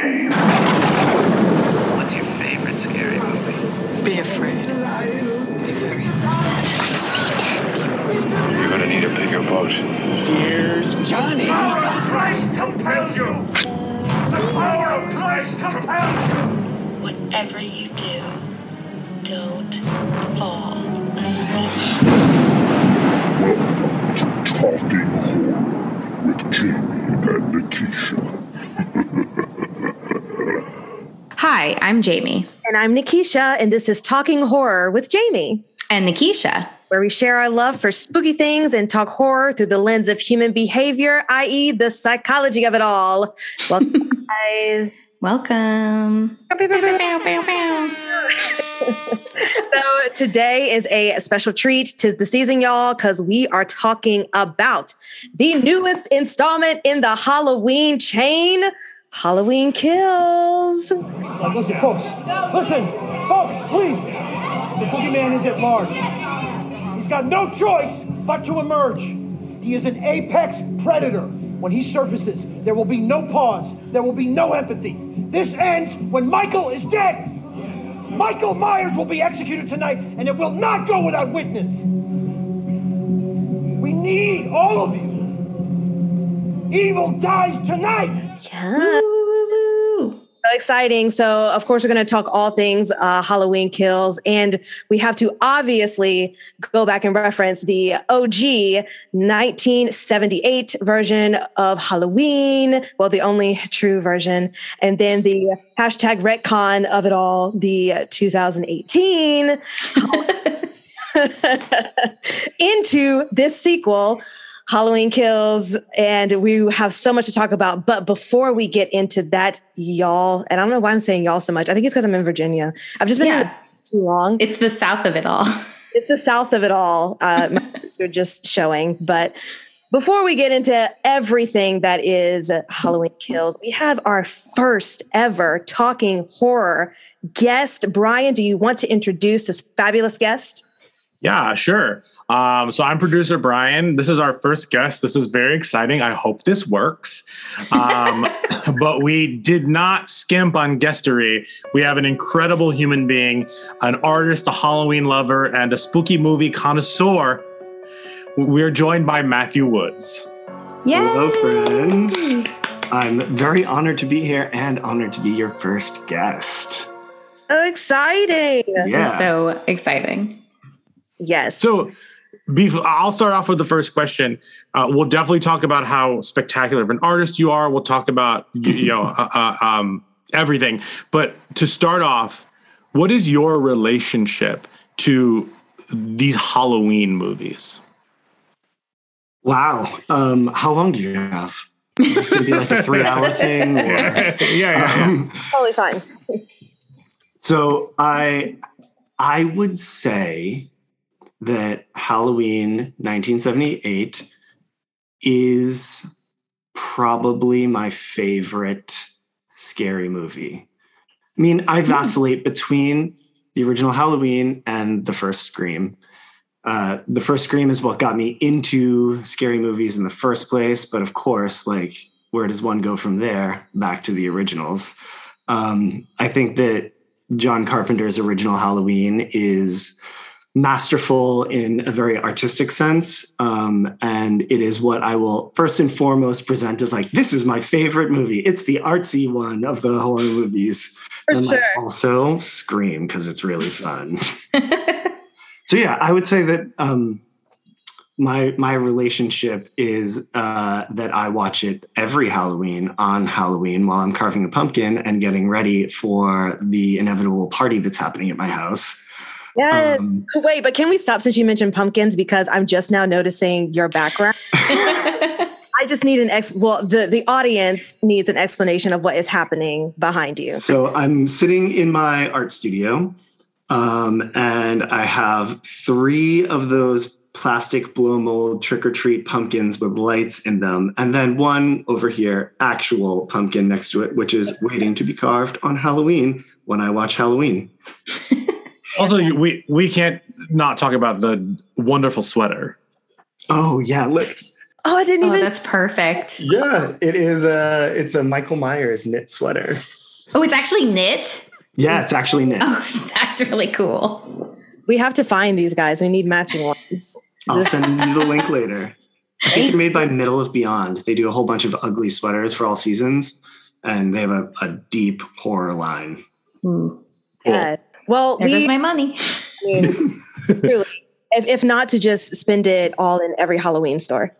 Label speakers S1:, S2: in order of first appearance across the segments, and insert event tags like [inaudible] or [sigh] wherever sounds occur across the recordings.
S1: shame.
S2: What's your favorite scary movie?
S3: Be afraid. Be very afraid.
S2: See dead people.
S1: You're gonna need a bigger boat.
S4: Here's Johnny.
S1: The power of Christ compels you! The power of Christ compels you!
S5: Whatever you
S6: Hi, I'm Jamie.
S7: And I'm Nikisha, and this is Talking Horror with Jamie,
S6: And Nikisha.
S7: where we share our love for spooky things and talk horror through the lens of human behavior, i.e., the psychology of it all. Welcome, [laughs] guys.
S6: Welcome. [laughs]
S7: so today is a special treat. Tis the season, y'all, because we are talking about the newest installment in the Halloween chain, Halloween Kills.
S8: Like, listen, folks. Listen, folks, please. The boogeyman is at large. He's got no choice but to emerge. He is an apex predator. When he surfaces, there will be no pause. There will be no empathy. This ends when Michael is dead. Michael Myers will be executed tonight, and it will not go without witness. We need all of you. Evil dies tonight.
S7: Yeah.
S6: Woo, woo, woo, woo.
S7: So exciting. So, of course, we're going to talk all things uh, Halloween kills. And we have to obviously go back and reference the OG 1978 version of Halloween. Well, the only true version. And then the hashtag retcon of it all, the 2018 [laughs] [laughs] into this sequel. Halloween Kills, and we have so much to talk about. But before we get into that, y'all, and I don't know why I'm saying y'all so much. I think it's because I'm in Virginia. I've just been
S6: Yeah.
S7: in the too long.
S6: It's the south of it all. [laughs]
S7: It's the south of it all. Uh, my [laughs] are just showing. But before we get into everything that is Halloween Kills, we have our first ever talking horror guest. Brian, do you want to introduce this fabulous guest?
S9: Yeah, sure. Um, so I'm producer Brian. This is our first guest. This is very exciting. I hope this works. Um, [laughs] but we did not skimp on guestery. We have an incredible human being, an artist, a Halloween lover, and a spooky movie connoisseur. We're joined by Matthew Woods.
S6: Yeah.
S4: Hello, friends. I'm very honored to be here and honored to be your first guest.
S7: Oh, exciting.
S6: This
S4: Yeah.
S6: is so exciting.
S7: Yes.
S9: So, before, I'll start off with the first question. Uh, we'll definitely talk about how spectacular of an artist you are. We'll talk about you, you know uh, uh, um, everything. But to start off, what is your relationship to these Halloween movies?
S4: Wow. Um, how long do you have? Is this going to be like a three hour [laughs] thing? Or,
S9: yeah, yeah, yeah.
S4: um,
S7: totally fine.
S4: so I I would say that Halloween 1978 is probably my favorite scary movie. I mean, I vacillate between the original Halloween and the first Scream. Uh, the first Scream is what got me into scary movies in the first place, but of course, like, where does one go from there? Back to the originals. Um, I think that John Carpenter's original Halloween is masterful in a very artistic sense. Um, and it is what I will first and foremost present as like, this is my favorite movie. It's the artsy one of the horror movies.
S7: For
S4: and like, also Scream because it's really fun. [laughs] so yeah, I would say that um, my my relationship is uh, that I watch it every Halloween on Halloween while I'm carving a pumpkin and getting ready for the inevitable party that's happening at my house.
S7: Yes.
S4: Um,
S7: Wait, but can we stop since you mentioned pumpkins because I'm just now noticing your background. [laughs] I just need an ex. Well, the the audience needs an explanation of what is happening behind you.
S4: So I'm sitting in my art studio, um, and I have three of those plastic blow mold trick or treat pumpkins with lights in them, and then one over here, actual pumpkin next to it, which is waiting to be carved on Halloween when I watch Halloween. [laughs]
S9: Also, you- we we can't not talk about the wonderful sweater.
S4: Oh yeah, look.
S7: Oh, I didn't
S6: Oh,
S7: even.
S6: that's perfect.
S4: Yeah, it is a it's a Michael Myers knit sweater.
S6: Oh, it's actually knit.
S4: Yeah, it's actually knit.
S6: Oh, [laughs] that's really cool.
S7: we have to find these guys. We need matching ones.
S4: I'll send you the link later. I think they're made by Middle of Beyond. They do a whole bunch of ugly sweaters for all seasons, and they have a, a deep horror line. Hmm.
S6: Ooh,
S7: Yeah. Well,
S6: there
S7: we
S6: goes my money.
S7: I mean, [laughs] truly, if, if not to just spend it all in every Halloween store.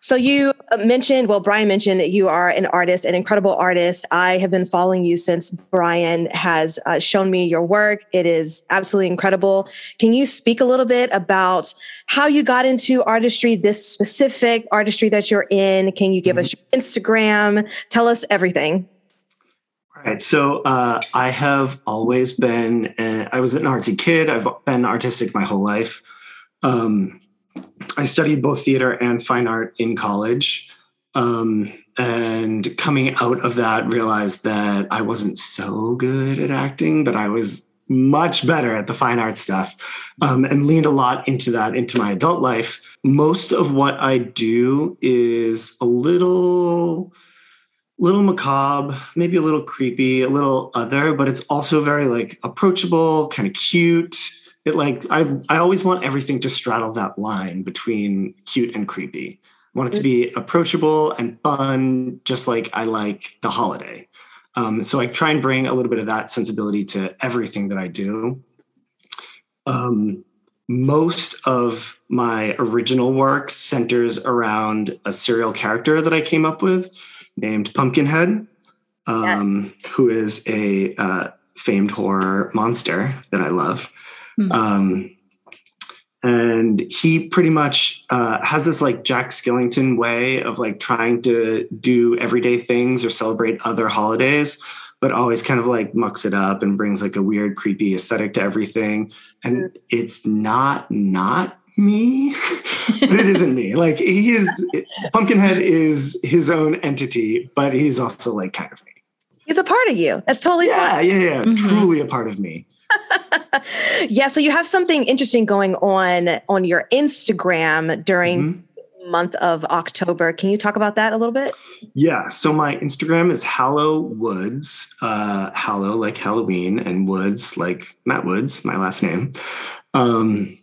S7: So you uh, mentioned, well, Brian mentioned that you are an artist, an incredible artist. I have been following you since Brian has uh, shown me your work. It is absolutely incredible. Can you speak a little bit about how you got into artistry, this specific artistry that you're in? Can you give us your Instagram? Tell us everything.
S4: Right. So uh, I have always been, uh, I was an artsy kid. I've been artistic my whole life. Um, I studied both theater and fine art in college. Um, and coming out of that, realized that I wasn't so good at acting, but I was much better at the fine art stuff um, and leaned a lot into that into my adult life. Most of what I do is a little little macabre, maybe a little creepy, a little other, but it's also very like approachable, kind of cute. It like I I always want everything to straddle that line between cute and creepy. I want it to be approachable and fun, just like I like the holiday. Um, so I try and bring a little bit of that sensibility to everything that I do. Um, most of my original work centers around a serial character that I came up with named Pumpkinhead, um, who is a uh, famed horror monster that I love.
S6: Hmm.
S4: Um, and he pretty much uh, has this like Jack Skellington way of like trying to do everyday things or celebrate other holidays, but always kind of like mucks it up and brings like a weird, creepy aesthetic to everything. And it's not not me, [laughs] but it isn't me. Like he is, Pumpkinhead is his own entity, but he's also like kind of me.
S7: He's a part of you. That's totally
S4: Yeah,
S7: fine.
S4: yeah, yeah.
S6: Mhm.
S4: Truly a part of me. [laughs]
S7: yeah so you have something interesting going on on your instagram during
S4: Mhm.
S7: the month of october can you talk about that a little bit
S4: Yeah. So my Instagram is Hallow Woods. Uh, Hallow like Halloween and Woods like Matt Woods, my last name. Um,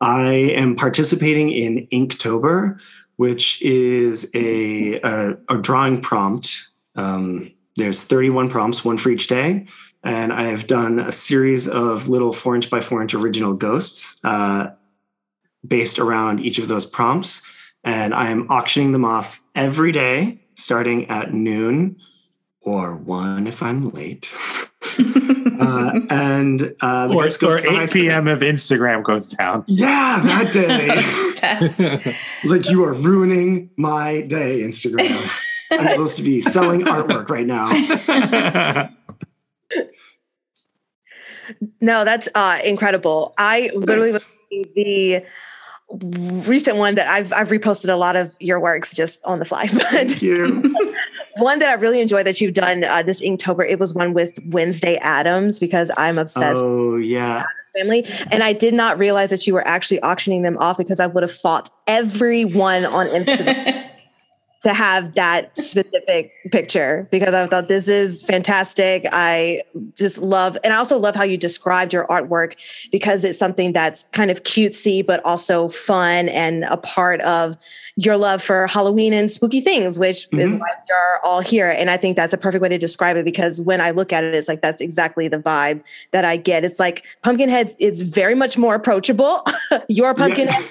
S4: I am participating in Inktober, which is a a, a drawing prompt. Um, there's 31 prompts, one for each day. And I have done a series of little four inch by four inch original ghosts uh, based around each of those prompts. And I am auctioning them off every day, starting at noon or one if I'm late. [laughs] uh, and uh, the
S9: or, or 8
S4: highest-
S9: p.m. if Instagram goes down.
S4: Yeah, that [laughs] day. It's like you are ruining my day, Instagram. I'm [laughs] supposed to be selling artwork right now.
S7: no that's uh incredible i literally the recent one that I've I've reposted a lot of your works just on the fly. But
S4: Thank you.
S7: One that I really enjoyed that you've done uh, this Inktober, it was one with Wednesday Addams because I'm obsessed
S4: Oh yeah.
S7: with family. And I did not realize that you were actually auctioning them off because I would have fought everyone on Instagram [laughs] to have that specific picture because I thought this is fantastic. I just love, and I also love how you described your artwork because it's something that's kind of cutesy, but also fun and a part of your love for Halloween and spooky things, which is
S4: Mhm.
S7: why we are all here. And I think that's a perfect way to describe it because when I look at it, it's like that's exactly the vibe that I get. It's like Pumpkinhead is very much more approachable. [laughs] your Pumpkinhead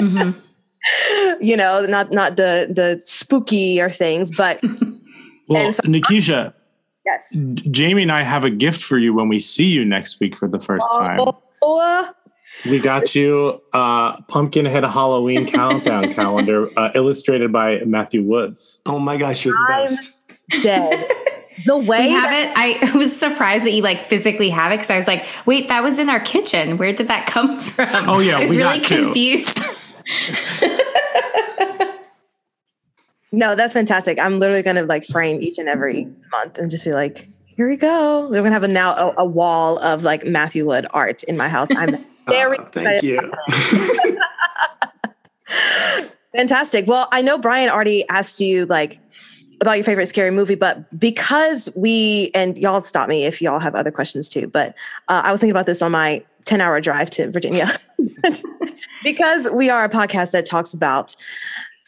S6: Mhm. [laughs]
S7: you know, not not the the spooky or things, but [laughs]
S9: Well,
S7: And so-
S9: Nikisha,
S7: yes.
S9: Jamie and I have a gift for you when we see you next week for the first time.
S7: Oh,
S9: We got you a Pumpkinhead Halloween [laughs] countdown calendar uh, illustrated by Matthew Woods.
S4: Oh my gosh, you're the
S7: I'm-
S4: best.
S7: dead. The way
S6: We have
S7: that-
S6: it. I was surprised that you like physically have it because I was like, wait, that was in our kitchen. Where did that come from?
S9: Oh, yeah,
S6: I was
S9: we
S6: really
S9: got
S6: confused.
S7: No, that's fantastic. I'm literally gonna like frame each and every month and just be like, here we go. We're gonna have a now a, a wall of like Matthew Wood art in my house. I'm [laughs] very
S4: Oh, thank
S7: excited.
S4: you.
S7: Fantastic. Well, I know Brian already asked you like about your favorite scary movie, but because we and y'all stop me if y'all have other questions too. But uh, I was thinking about this on my ten-hour drive to Virginia [laughs] [laughs] because we are a podcast that talks about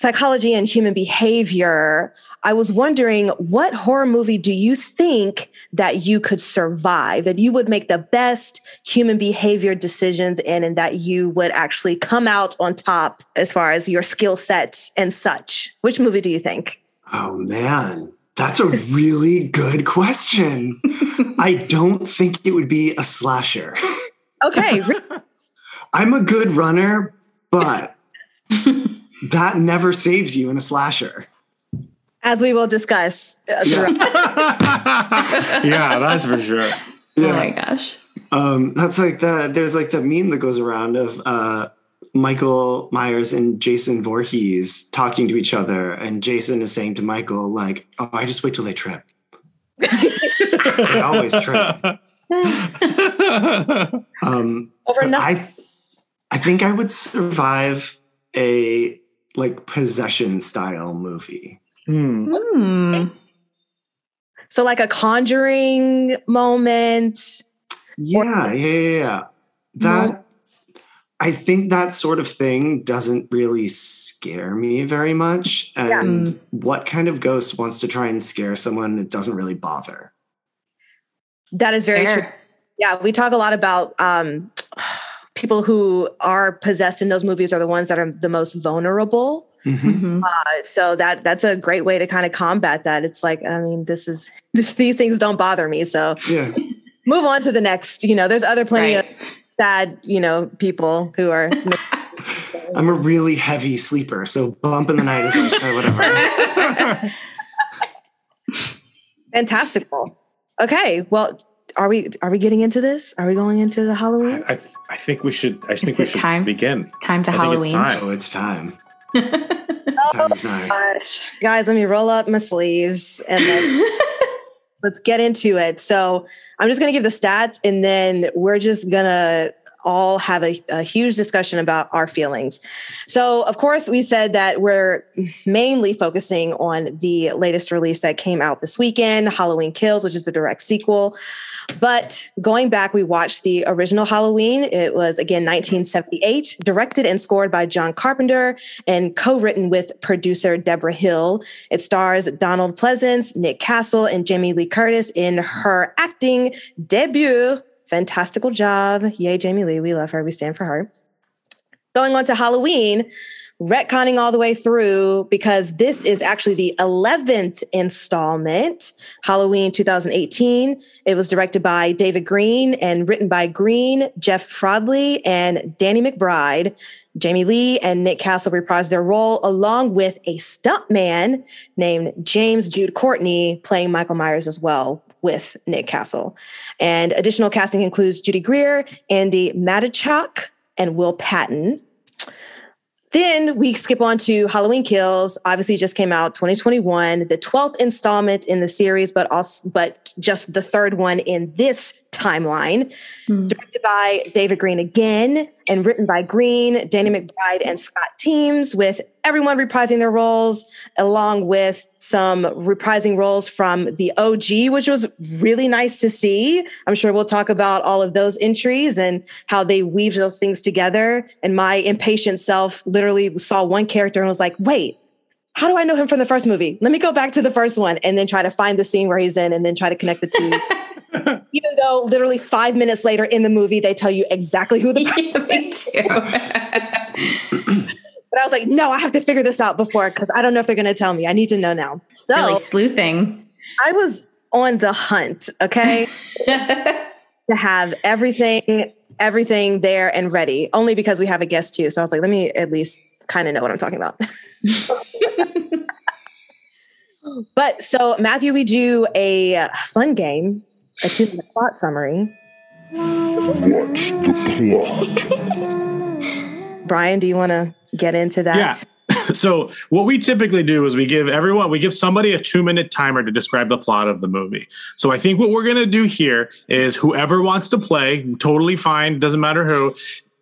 S7: psychology and human behavior. I was wondering what horror movie do you think that you could survive, that you would make the best human behavior decisions in, and that you would actually come out on top as far as your skill sets and such? Which movie do you think?
S4: Oh man, that's a really good question. [laughs] I don't think it would be a slasher.
S7: Okay. [laughs]
S4: I'm a good runner, but [laughs] that never saves you in a slasher.
S7: As we will discuss. Uh, throughout- [laughs]
S9: yeah, that's for sure.
S6: Oh my gosh.
S4: Um, that's like the there's like the meme that goes around of uh, Michael Myers and Jason Voorhees talking to each other, and Jason is saying to Michael, like, "Oh, I just wait till they trip. [laughs] they always trip." Um,
S7: Over nothing.
S4: I, I think I would survive a like possession style movie.
S9: Hmm.
S6: Hmm.
S7: So, like a conjuring moment.
S4: Yeah, yeah, yeah, yeah. That I think that sort of thing doesn't really scare me very much.
S7: Yeah.
S4: And what kind of ghost wants to try and scare someone? It doesn't really bother.
S7: That is very
S6: Fair.
S7: true. Yeah, we talk a lot about um, people who are possessed in those movies are the ones that are the most vulnerable.
S6: Mhm.
S7: Uh, so that that's a great way to kind of combat that. It's like, I mean, this is [laughs] this, these things don't bother me. So
S4: Yeah.
S7: move on to the next. You know, there's other plenty
S6: Right.
S7: of sad, you know, people who are. [laughs]
S4: I'm a really heavy sleeper, so bump in the night is like, oh, whatever. [laughs]
S7: Fantastical. Okay, well, are we are we getting into this? Are we going into the Halloween?
S9: I, I think we should. I think we should
S6: time?
S9: begin.
S6: Time to
S9: I think it's
S6: Halloween.
S9: time.
S4: oh, it's time. [laughs]
S7: Oh,
S4: Time
S7: gosh, guys, let me roll up my sleeves and let's, [laughs] let's get into it. So I'm just going to give the stats, and then we're just gonna all have a, a huge discussion about our feelings. So, of course, we said that we're mainly focusing on the latest release that came out this weekend, Halloween Kills, which is the direct sequel. But going back, we watched the original Halloween. It was again 1978, directed and scored by John Carpenter and co-written with producer Debra Hill. It stars Donald Pleasence, Nick Castle, and Jamie Lee Curtis in her acting debut. Fantastical job. Yay, Jamie Lee. We love her. We stand for her. Going on to Halloween, retconning all the way through because this is actually the 11th installment, Halloween 2018. It was directed by David Green and written by Green, Jeff Fradley, and Danny McBride. Jamie Lee and Nick Castle reprised their role along with a stuntman named James Jude Courtney playing Michael Myers as well with Nick Castle. And additional casting includes Judy Greer, Andi Matichak, and Will Patton. Then we skip on to Halloween Kills. Obviously, just came out 2021, the 12th installment in the series, but also but just the third one in this timeline. Hmm. Directed by David Green again, and written by Green, Danny McBride, and Scott Teems, with everyone reprising their roles, along with some reprising roles from the OG, which was really nice to see. I'm sure we'll talk about all of those entries and how they weave those things together. And my impatient self literally saw one character and was like, wait, how do I know him from the first movie? Let me go back to the first one and then try to find the scene where he's in and then try to connect the two. [laughs] Even though literally five minutes later in the movie, they tell you exactly who the [laughs]
S6: yeah, me too. [laughs]
S7: But I was like, no, I have to figure this out before because I don't know if they're going to tell me. I need to know now. So
S6: really sleuthing.
S7: I was on the hunt, okay, [laughs] to have everything, everything there and ready. Only because we have a guest too. So I was like, let me at least kind of know what I'm talking about. [laughs] but so Matthew, we do a fun game, a two minute plot summary.
S10: What's the plot? [laughs]
S7: Brian, do you want to get into that?
S9: Yeah. [laughs] So what we typically do is we give everyone we give somebody a two minute timer to describe the plot of the movie. So I think what we're gonna do here is whoever wants to play, totally fine, doesn't matter who.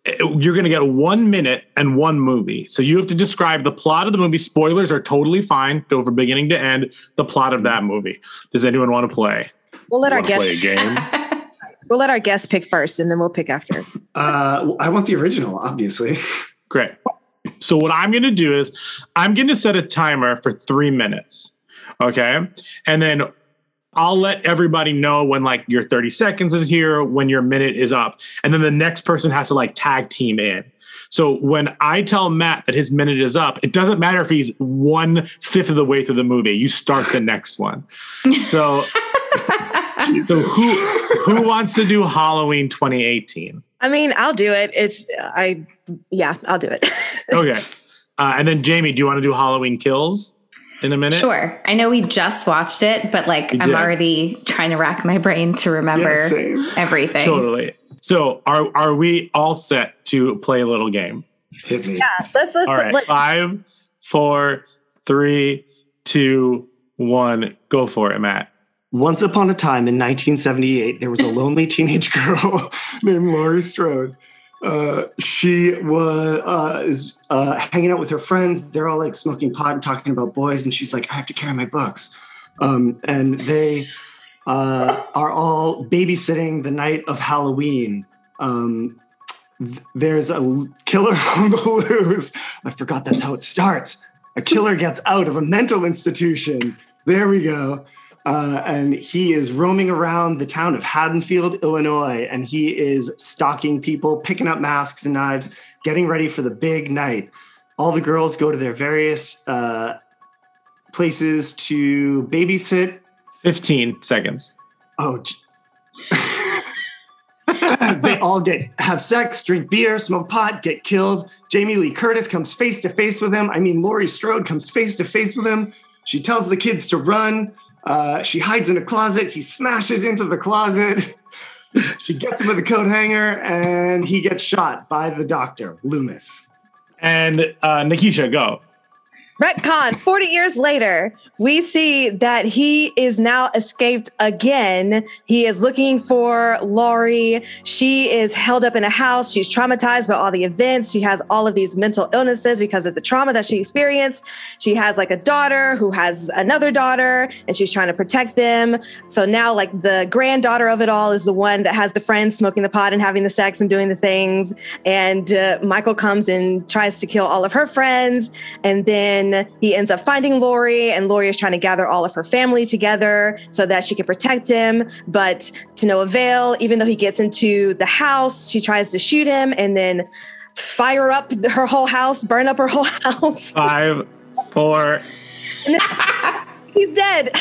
S9: Eh, you're going to get one minute and one movie. So you have to describe the plot of the movie. Spoilers are totally fine. Go from beginning to end. The plot of that movie. Does anyone want to play?
S7: We'll let our
S9: Wanna play a game. [laughs]
S7: We'll let our guests pick first, and then we'll pick after.
S4: Uh, I want the original, obviously. [laughs]
S9: Great. So what I'm going to do is I'm going to set a timer for three minutes. Okay. And then I'll let everybody know when like your 30 seconds is here, when your minute is up. And then the next person has to like tag team in. So when I tell Matt that his minute is up, it doesn't matter if he's one fifth of the way through the movie. You start the next one. So, [laughs] so who who wants to do Halloween 2018?
S7: I mean, I'll do it. It's I, yeah, I'll do it. [laughs]
S9: Okay. Uh, and then Jamie, do you want to do Halloween Kills in a minute?
S6: Sure. I know we just watched it, but like
S9: We
S6: I'm
S9: did.
S6: already trying to rack my brain to remember
S4: Yeah,
S6: everything.
S9: Totally. So are are we all set to play a little game?
S4: Hit me.
S7: yeah, let's let's
S9: All right.
S7: let,
S9: Five, four, three, two, one. Go for it, Matt.
S4: Once upon a time in 1978, there was a lonely [laughs] teenage girl [laughs] named Laurie Strode. Uh, she was uh, is uh, hanging out with her friends. They're all like smoking pot and talking about boys, and she's like, "I have to carry my books." Um, and they uh, are all babysitting the night of Halloween. Um, th- there's a killer [laughs] on the loose. I forgot that's how it starts. A killer gets out of a mental institution. There we go. Uh, and he is roaming around the town of Haddonfield, Illinois, and he is stalking people, picking up masks and knives, getting ready for the big night. All the girls go to their various uh, places to babysit.
S9: 15 seconds.
S4: Oh, [laughs] they all get have sex, drink beer, smoke pot, get killed. Jamie Lee Curtis comes face to face with him. I mean, Laurie Strode comes face to face with him. She tells the kids to run. Uh, she hides in a closet. He smashes into the closet. [laughs] she gets him with a coat hanger, and he gets shot by the doctor, Loomis.
S9: And uh, Nikisha, go.
S7: Retcon. Forty years later, we see that he is now escaped again. He is looking for Laurie. She is held up in a house. She's traumatized by all the events. She has all of these mental illnesses because of the trauma that she experienced. She has like a daughter who has another daughter, and she's trying to protect them. So now, like the granddaughter of it all is the one that has the friends smoking the pot and having the sex and doing the things. And uh, Michael comes and tries to kill all of her friends. And then he ends up finding Laurie, and Laurie is trying to gather all of her family together so that she can protect him. But to no avail, even though he gets into the house, she tries to shoot him and then fire up her whole house, burn up her whole [laughs] house.
S9: Five, four.
S7: He's dead.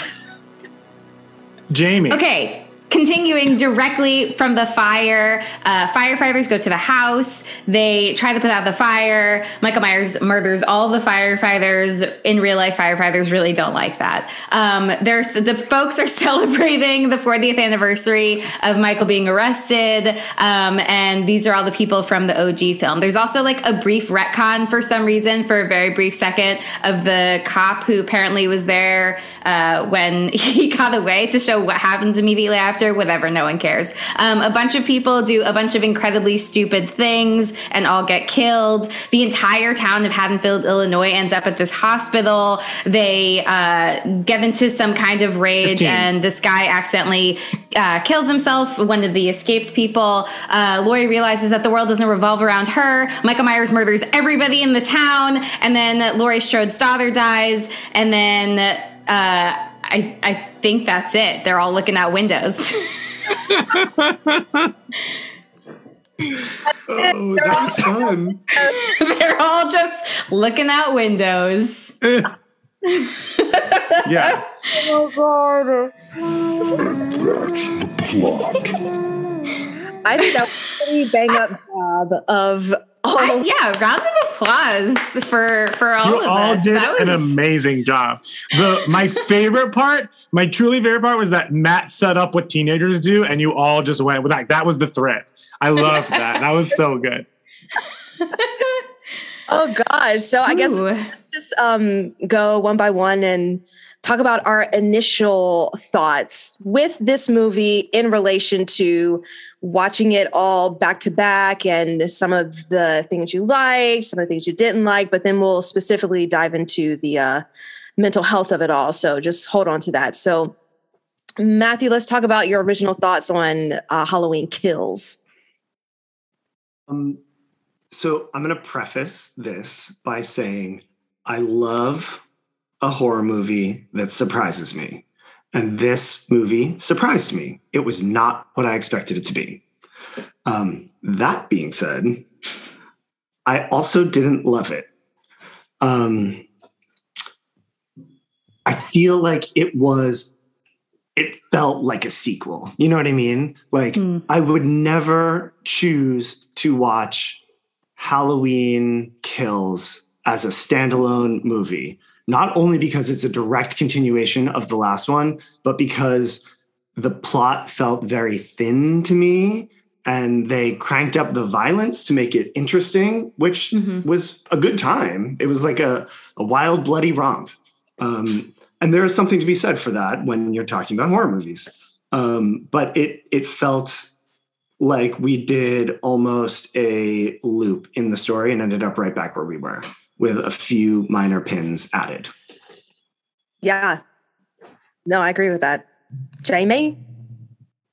S9: Jamie.
S6: Okay, continuing directly from the fire, uh, firefighters go to the house. They try to put out the fire. Michael Myers murders all the firefighters. In real life, firefighters really don't like that. Um, there's the folks are [laughs] celebrating the 40th anniversary of Michael being arrested, um, and these are all the people from the OG film. There's also like a brief retcon for some reason, for a very brief second, of the cop who apparently was there uh, when [laughs] he got away to show what happens immediately after. Whatever, no one cares. Um, a bunch of people do a bunch of incredibly stupid things and all get killed. The entire town of Haddonfield, Illinois, ends up at this hospital. They uh, get into some kind of rage,
S9: 15.
S6: and this guy accidentally uh, kills himself. One of the escaped people. Uh, Laurie realizes that the world doesn't revolve around her. Michael Myers murders everybody in the town, and then Laurie Strode's daughter dies, and then uh, I I think that's it. They're all looking out windows. [laughs]
S4: Oh, that's fun.
S6: They're all just looking out windows. [laughs]
S9: yeah. Oh, God.
S10: That's the plot.
S7: I think that was a pretty bang up job of all
S6: I,
S7: of
S6: yeah, round of applause for for all
S9: You
S6: of
S9: all
S6: us.
S9: did
S6: that
S9: an amazing job. The my favorite part, my truly favorite part was that Matt set up what teenagers do, and you all just went with that. That was the threat. I love that. That was so good. [laughs]
S7: Oh gosh. So I guess
S6: Ooh.
S7: just um go one by one and talk about our initial thoughts with this movie in relation to watching it all back to back and some of the things you liked, some of the things you didn't like, but then we'll specifically dive into the uh, mental health of it all. So just hold on to that. So, Matthew, let's talk about your original thoughts on uh, Halloween Kills.
S4: Um, so I'm going to preface this by saying I love a horror movie that surprises me. And this movie surprised me. It was not what I expected it to be. Um, that being said, I also didn't love it. Um, I feel like it was, it felt like a sequel. You know what I mean? Like,
S6: Hmm.
S4: I would never choose to watch Halloween Kills as a standalone movie, not only because it's a direct continuation of the last one, but because the plot felt very thin to me and they cranked up the violence to make it interesting, which was a good time. It was like a, a wild, bloody romp. Um, and there is something to be said for that when you're talking about horror movies. Um, but it it felt like we did almost a loop in the story and ended up right back where we were with a few minor pins added.
S7: Yeah. No, I agree with that. Jamie?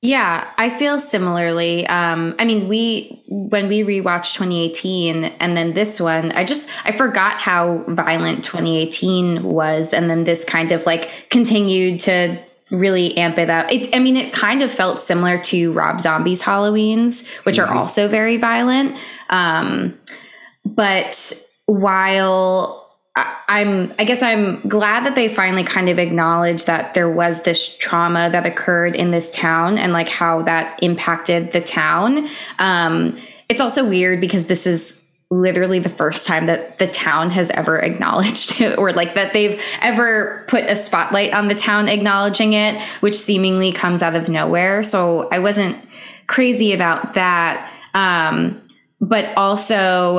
S6: Yeah, I feel similarly. Um, I mean, we when we rewatched 2018 and then this one, I just I forgot how violent 2018 was, and then this kind of like continued to really amp it up. It, I mean, it kind of felt similar to Rob Zombie's Halloween's, which are also very violent. Um, but while I'm, I guess I'm glad that they finally kind of acknowledged that there was this trauma that occurred in this town and like how that impacted the town. Um, it's also weird because this is literally the first time that the town has ever [laughs] acknowledged it or like that they've ever put a spotlight on the town acknowledging it, which seemingly comes out of nowhere. So I wasn't crazy about that. Um, but also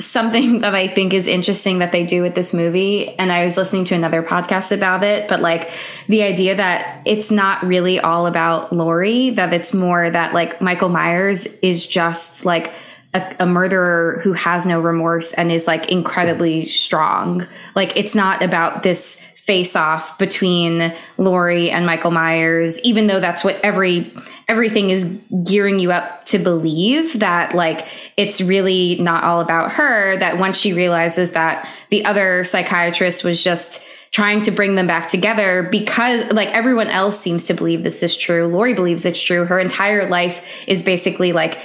S6: something that I think is interesting that they do with this movie, and I was listening to another podcast about it, but like the idea that it's not really all about Laurie, that it's more that like Michael Myers is just like a, a murderer who has no remorse and is like incredibly strong. Like it's not about this face off between Laurie and Michael Myers, even though that's what every everything is gearing you up to believe that like it's really not all about her that once she realizes that the other psychiatrist was just trying to bring them back together because like everyone else seems to believe this is true. Laurie believes it's true. Her entire life is basically like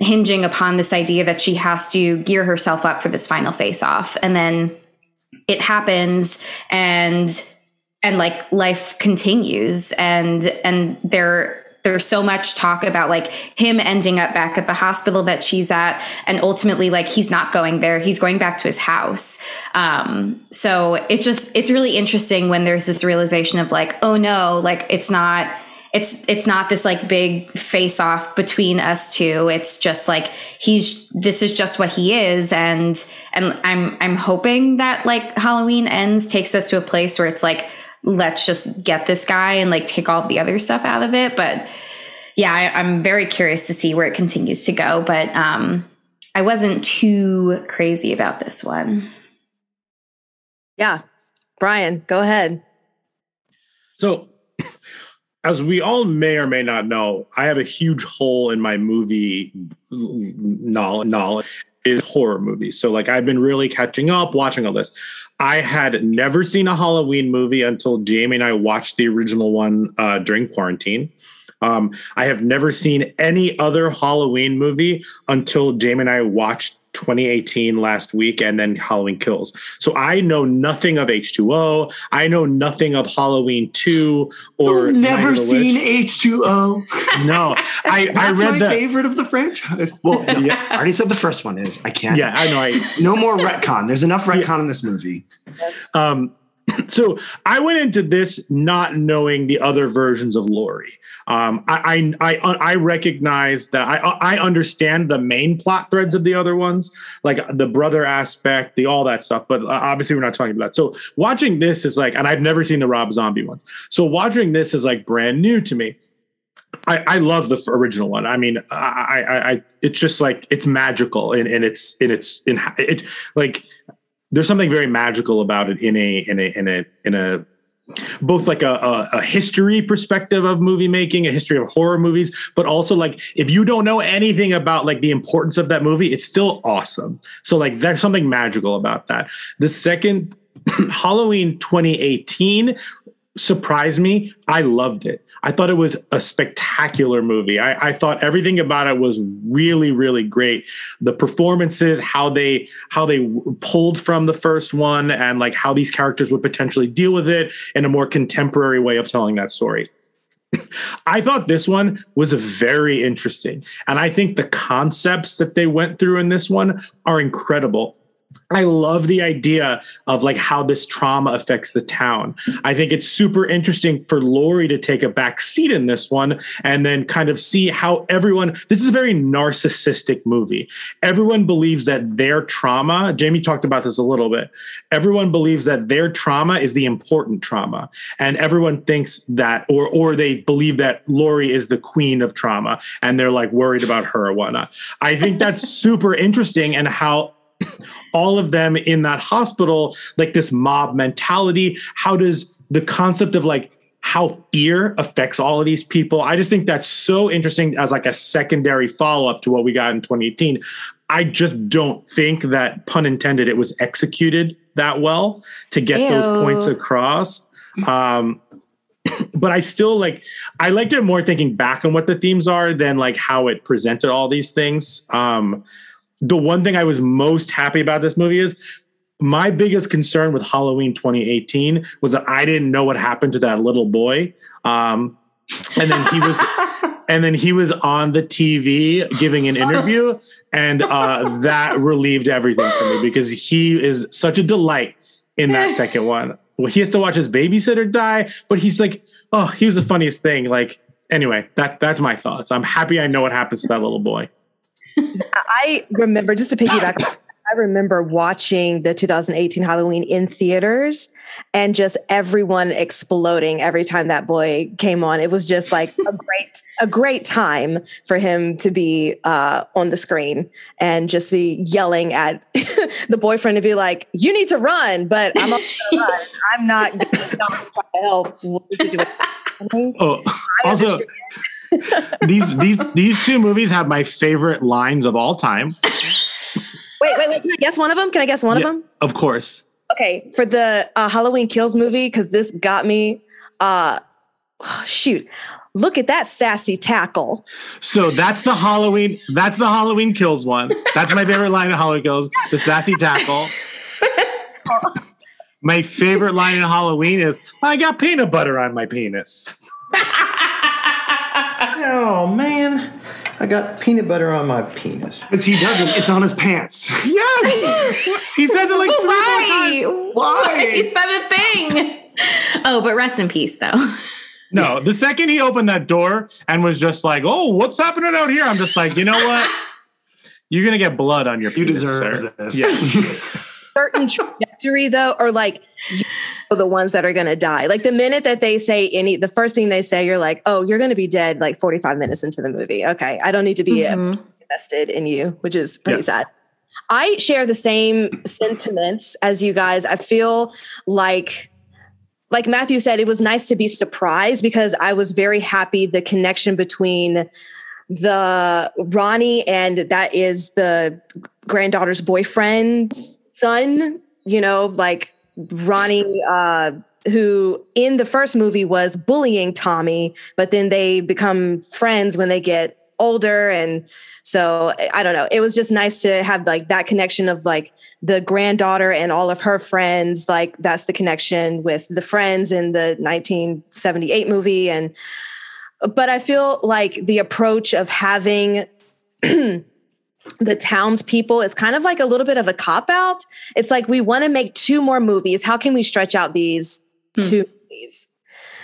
S6: hinging upon this idea that she has to gear herself up for this final face off and then it happens and and like life continues. And and there there's so much talk about like him ending up back at the hospital that she's at. And ultimately like he's not going there. He's going back to his house. Um so it just it's really interesting when there's this realization of like oh no like it's not it's it's not this like big face off between us two. It's just like he's this is just what he is. And and i'm i'm hoping that like halloween ends takes us to a place where it's like let's just get this guy and like take all the other stuff out of it. But yeah I, i'm very curious to see where it continues to go. But um i wasn't too crazy about this one.
S7: Yeah. Brian, go ahead.
S9: So, as we all may or may not know, I have a huge hole in my movie knowledge. is horror movies. So, like, I've been really catching up, watching all this. I had never seen a Halloween movie until Jamie and I watched the original one uh, during quarantine. Um, I have never seen any other Halloween movie until Jamie and I watched 2018 last week and then Halloween Kills. So I know nothing of H2O. I know nothing of Halloween 2 or
S4: You've never
S9: of
S4: seen
S9: Witch.
S4: H2O.
S9: No, [laughs] I, I read
S4: my
S9: that.
S4: favorite of the franchise. Well, no, [laughs]
S9: Yeah.
S4: I already said the first one is. I can't.
S9: Yeah, I know. I,
S4: No more retcon. There's enough retcon in this movie.
S9: um, [laughs] so I went into this not knowing the other versions of Laurie. Um, I, I I I recognize that I I understand the main plot threads of the other ones, like the brother aspect, the all that stuff. But uh, obviously, we're not talking about that. So watching this is like, and I've never seen the Rob Zombie ones. So watching this is like brand new to me. I, I love the original one. I mean, I, I, I, it's just like it's magical, and, and it's in it's in it like there's something very magical about it in a in a in a in a both like a, a, a, history perspective of movie making, a history of horror movies, but also like if you don't know anything about like the importance of that movie, it's still awesome. So like there's something magical about that. The second [clears throat] Halloween 2018 surprised me. I loved it. I thought it was a spectacular movie. I, I, thought everything about it was really, really great. The performances, how they how they pulled from the first one, and like how these characters would potentially deal with it in a more contemporary way of telling that story. [laughs] I thought this one was very interesting. And I think the concepts that they went through in this one are incredible. I love the idea of like how this trauma affects the town. I think it's super interesting for Laurie to take a back seat in this one and then kind of see how everyone this is a very narcissistic movie. Everyone believes that their trauma, Jamie talked about this a little bit. Everyone believes that their trauma is the important trauma. And everyone thinks that or or they believe that Laurie is the queen of trauma and they're like worried about her or whatnot. I think that's [laughs] super interesting and how all of them in that hospital, like this mob mentality. How does the concept of like how fear affects all of these people? I just think that's so interesting as like a secondary follow up to what we got in 2018. I just don't think that, pun intended, it was executed that well to get Ew. those points across. Um, but I still like I liked it more thinking back on what the themes are than like how it presented all these things. Um, the one thing I was most happy about this movie is my biggest concern with Halloween 2018 was that I didn't know what happened to that little boy. Um, and then he was [laughs] and then he was on the TV giving an interview, and uh, that relieved everything for me because he is such a delight in that second one. Well, he has to watch his babysitter die, but he's like, oh, he was the funniest thing. Like, anyway, that that's my thoughts. I'm happy I know what happens to that little boy.
S7: I remember just to piggyback. I remember watching the 2018 Halloween in theaters and just everyone exploding every time that boy came on. It was just like a [laughs] great, a great time for him to be uh, on the screen and just be yelling at [laughs] the boyfriend to be like, "You need to run," but I'm not run. I'm not going to help. [laughs]
S9: Oh, also [laughs] these these these two movies have my favorite lines of all time.
S7: Wait, wait, wait. Can I guess one of them? Can I guess one yeah, of them?
S9: Of course.
S7: Okay, for the uh, Halloween Kills movie, because this got me. Uh, oh, shoot, look at that sassy tackle.
S9: So that's the Halloween. That's the Halloween Kills one. That's my favorite line of Halloween Kills. The sassy tackle. [laughs] my favorite line in Halloween is, "I got peanut butter on my penis." [laughs]
S11: Oh man, I got peanut butter on my penis.
S4: Because he doesn't. It's on his pants.
S9: Yes. [laughs] he says it like three
S6: Why?
S9: more
S6: times. Why? Is that a thing? oh, but rest in peace, though. [laughs]
S9: No, the second he opened that door and was just like, "Oh, what's happening out here?" I'm just like, you know what? [laughs] You're gonna get blood on your.
S4: You
S9: penis,
S4: deserve
S9: sir.
S4: this.
S9: Yeah.
S7: Certain [laughs] trajectory, though, or like the ones that are going to die. Like the minute that they say any, the first thing they say, you're like, oh, you're going to be dead like 45 minutes into the movie. Okay. I don't need to be mm-hmm. invested in you, which is pretty yes. sad. I share the same sentiments as you guys. I feel like like Matthew said, it was nice to be surprised because I was very happy the connection between the Ronnie and that is the granddaughter's boyfriend's son, you know, like Ronnie, uh, who in the first movie was bullying Tommy, but then they become friends when they get older. And so I don't know. It was just nice to have like that connection of like the granddaughter and all of her friends. Like that's the connection with the friends in the 1978 movie. And, but I feel like the approach of having [clears throat] the townspeople is kind of like a little bit of a cop out. It's like we want to make two more movies. How can we stretch out these two movies?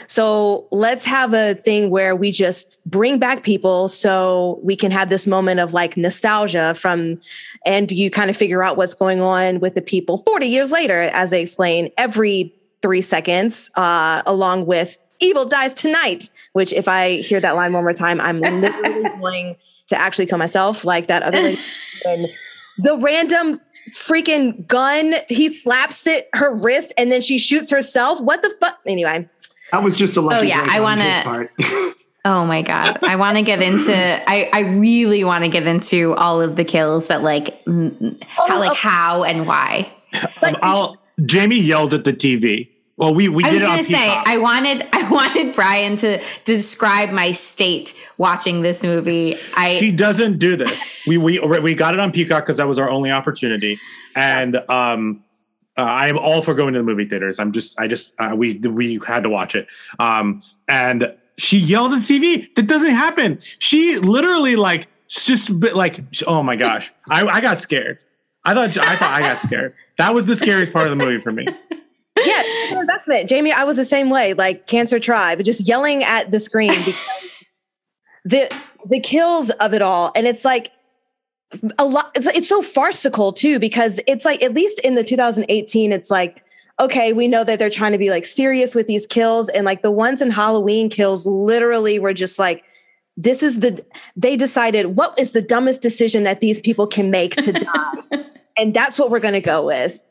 S7: So let's have a thing where we just bring back people so we can have this moment of like nostalgia from, and you kind of figure out what's going on with the people 40 years later, as they explain every three seconds, uh, along with Evil Dies Tonight, which if I hear that line one more time, I'm literally [laughs] going to actually kill myself like that other lady. [laughs] when the random freaking gun, he slaps it her wrist and then she shoots herself. What the fuck? Anyway.
S4: That was just a lucky
S6: Oh, yeah, I wanna-
S4: part. [laughs]
S6: Oh my god. I want to get into I I really want to get into all of the kills that like mm, how like how and why.
S9: Um, I'll, Jamie yelled at the TV. Well, we we
S6: I
S9: did
S6: was
S9: it on
S6: going to say I wanted [laughs] I wanted Brian to describe my state watching this movie. I
S9: she doesn't do this. We we we got it on Peacock because that was our only opportunity, and um, uh, I am all for going to the movie theaters. I'm just I just uh, we we had to watch it. Um, and she yelled at TV. That doesn't happen. She literally like just bit like oh my gosh, I I got scared. I thought I thought I got scared. That was the scariest part of the movie for me. [laughs]
S7: Yeah, investment. Jamie, I was the same way, like Cancer Tribe, just yelling at the screen because [laughs] the the kills of it all. And it's like a lot it's, it's so farcical too, because it's like at least in the 2018, it's like, okay, we know that they're trying to be like serious with these kills. And like the ones in Halloween kills literally were just like, this is the they decided what is the dumbest decision that these people can make to die. [laughs] and that's what we're gonna go with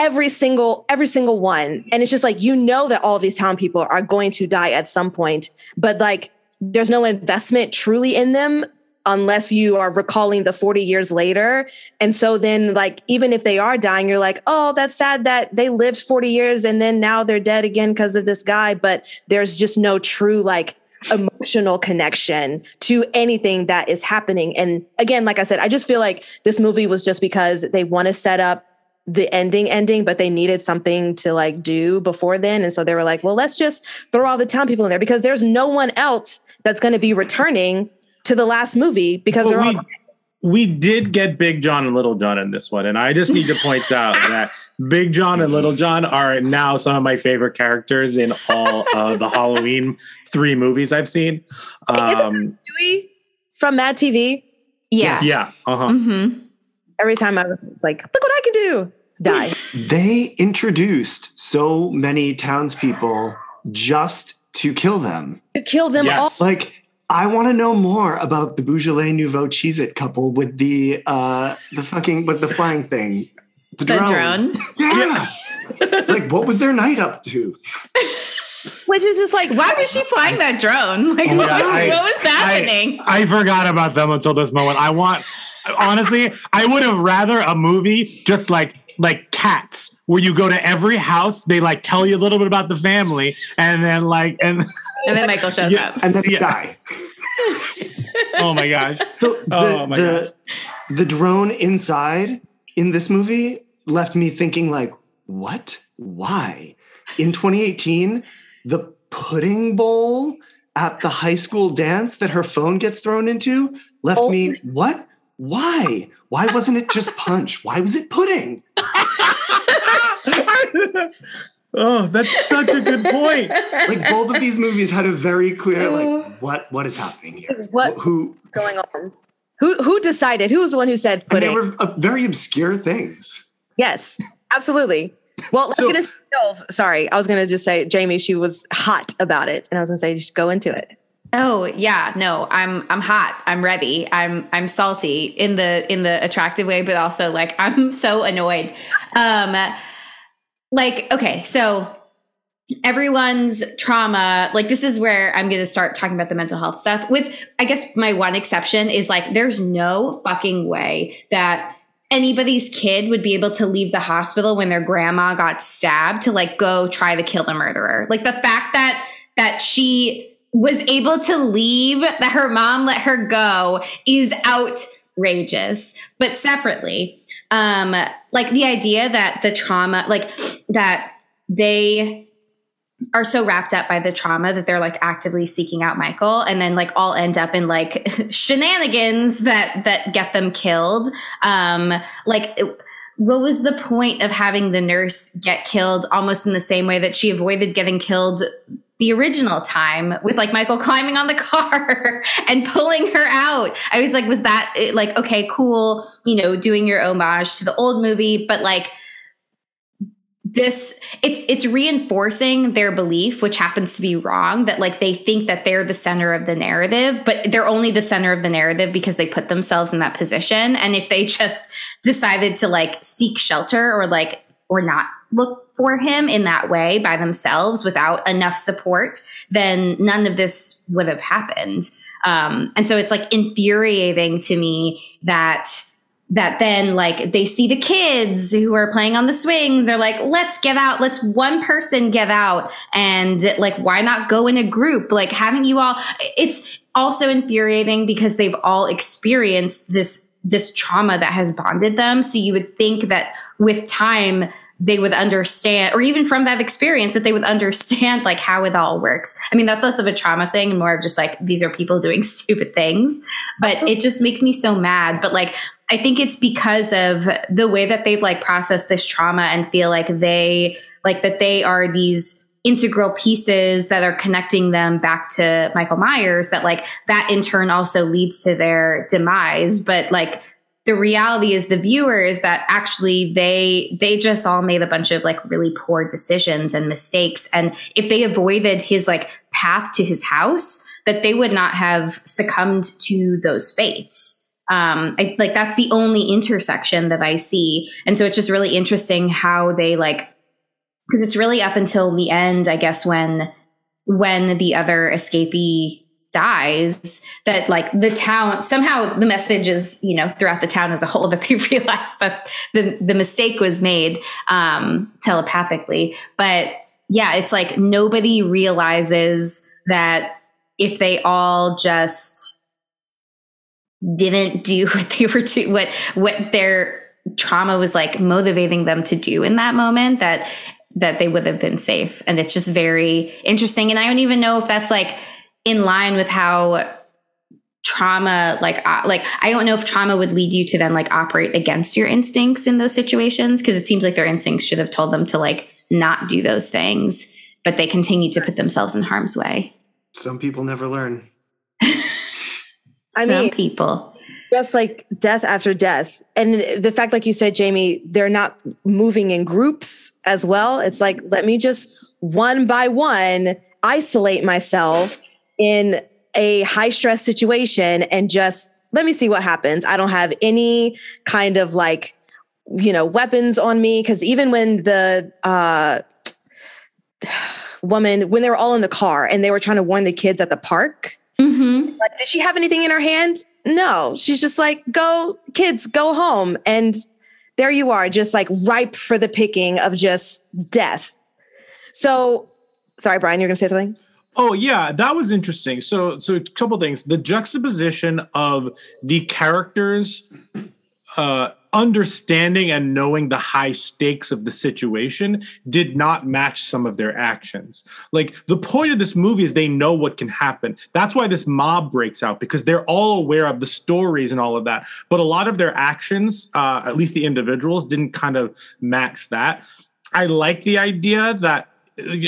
S7: every single every single one. And it's just like you know that all these town people are going to die at some point but like there's no investment truly in them unless you are recalling the 40 years later. And so then like even if they are dying you're like oh that's sad that they lived 40 years and then now they're dead again because of this guy. But there's just no true like emotional connection to anything that is happening. And again like i said i just feel like this movie was just because they want to set up the ending ending, but they needed something to like do before then. And so they were like, well, let's just throw all the town people in there because there's no one else that's going to be returning to the last movie because
S9: But
S7: they're
S9: we,
S7: all
S9: we did get Big John and Little John in this one, and I just need to point [laughs] out that Big John and Little John are now some of my favorite characters in all of the Halloween three movies I've seen. Um,
S7: Dewey from Mad TV.
S6: yeah.
S9: yeah, uh huh.
S6: Mhm.
S7: Every time I was it's like, look what I can do. Die.
S4: they introduced so many townspeople just to kill them.
S7: You kill them all.
S4: Like, I want to know more about the Beaujolais Nouveau Cheez It couple with the uh the fucking with the flying thing. The
S6: The
S4: drone.
S6: drone.
S4: Yeah. [laughs] like what was their night up to?
S7: Which is just like
S6: Why was she flying that drone? Like
S9: Oh,
S6: what, was,
S9: I-
S6: what was happening?
S9: I forgot about them until this moment. I want, honestly, I would have rather a movie just like like Cats, where you go to every house, they like tell you a little bit about the family, and then like and [laughs]
S6: and then Michael shows
S9: Yeah.
S6: up.
S4: And then they
S9: Yeah.
S4: die. [laughs]
S9: oh my gosh,
S4: So oh the,
S9: Oh my
S4: the, the drone inside in this movie left me thinking like, what? Why? In 2018, the pudding bowl at the high school dance that her phone gets thrown into left
S7: Oh.
S4: me, what? Why? Why wasn't it just punch? Why was it pudding? [laughs]
S9: oh, that's such a good point.
S4: Like both of these movies had a very clear like what what is happening here?
S7: What-
S4: who
S7: going on. Who who decided? Who was the one who said
S4: and they were uh, very obscure things.
S7: Yes, absolutely. Well, let's
S9: So-
S7: get into skills. Sorry, I was going to just say Jamie. She was hot about it, and I was going to say just go into it.
S6: Oh yeah, no, I'm I'm hot. I'm ready. I'm I'm salty in the in the attractive way, but also like [laughs] I'm so annoyed. Um like okay, so everyone's trauma, like this is where I'm going to start talking about the mental health stuff. With I guess my one exception is like there's no fucking way that anybody's kid would be able to leave the hospital when their grandma got stabbed to like go try to kill the murderer. Like the fact that that she was able to leave, that her mom let her go is outrageous. But separately, um, like the idea that the trauma, like that they are so wrapped up by the trauma that they're like actively seeking out Michael and then like all end up in like [laughs] shenanigans that that get them killed. Um like what was the point of having the nurse get killed almost in the same way that she avoided getting killed the original time with like Michael climbing on the car [laughs] and pulling her out. I was like, was that eh, like, okay, cool, you know, doing your homage to the old movie, but like, this it's it's reinforcing their belief which happens to be wrong that like they think that they're the center of the narrative but they're only the center of the narrative because they put themselves in that position and if they [laughs] just decided to like seek shelter or like or not look for him in that way by themselves without enough support then none of this would have happened. Um, and so it's like infuriating to me that that then like they see the kids who are playing on the swings. They're like let's get out. Let's one person get out. And like why not go in a group? Like having you all it's also infuriating because they've all experienced this this trauma that has bonded them. So you would think that with time they would understand or even from that experience that they would understand like how it all works. I mean that's less of a trauma thing and more of just like these are people doing [laughs] stupid things. But it just makes me so mad. But like I think it's because of the way that they've like processed this trauma and feel like they like that they are these integral pieces that are connecting them back to Michael Myers that like that in turn also leads to their demise. But like the reality is the viewer is that actually they they just all made a bunch of like really poor decisions and mistakes and if they avoided his like path to his house that they would not have succumbed to those fates um, I, like that's the only intersection that I see. And so it's just really interesting how they like, because it's really up until the end, I guess, when when the other escapee dies that like the town somehow the message is you know throughout the town as a whole [laughs] that they realize that the the mistake was made um telepathically. But yeah it's like nobody realizes that if they all just didn't do [laughs] what they were to what what their trauma was like motivating them to do in that moment that that they would have been safe. And it's just very interesting. And i don't even know if that's like in line with how trauma like uh, like i don't know if trauma would lead you to then like operate against your instincts in those situations because it seems like their instincts should have told them to like not do those things but they continue to put themselves in harm's way
S4: some people never learn
S7: I
S6: Some
S7: mean,
S6: people.
S7: just like death after death. And the fact, like you said, Jamie, they're not moving in groups as well. It's like, let me just one by one isolate myself in a high stress situation and just let me see what happens. I don't have any kind of like, you know, weapons on me. Cause even when the, uh, [sighs] woman when they were all in the car and they were trying to warn the kids at the park
S6: Mm-hmm.
S7: like, did she have anything in her hand? No. She's just like, go, kids, go home. And there you are, just like ripe for the picking of just death. So, sorry, Brian, you're going to say something?
S9: Oh yeah, that was interesting. So so a couple things. The juxtaposition of the characters uh understanding and knowing the high stakes of the situation did not match some of their actions. Like the point of this movie is they know what can happen. That's why this mob breaks out because they're all aware of the stories and all of that. But a lot of their actions, uh, at least the individuals, didn't kind of match that. I like the idea that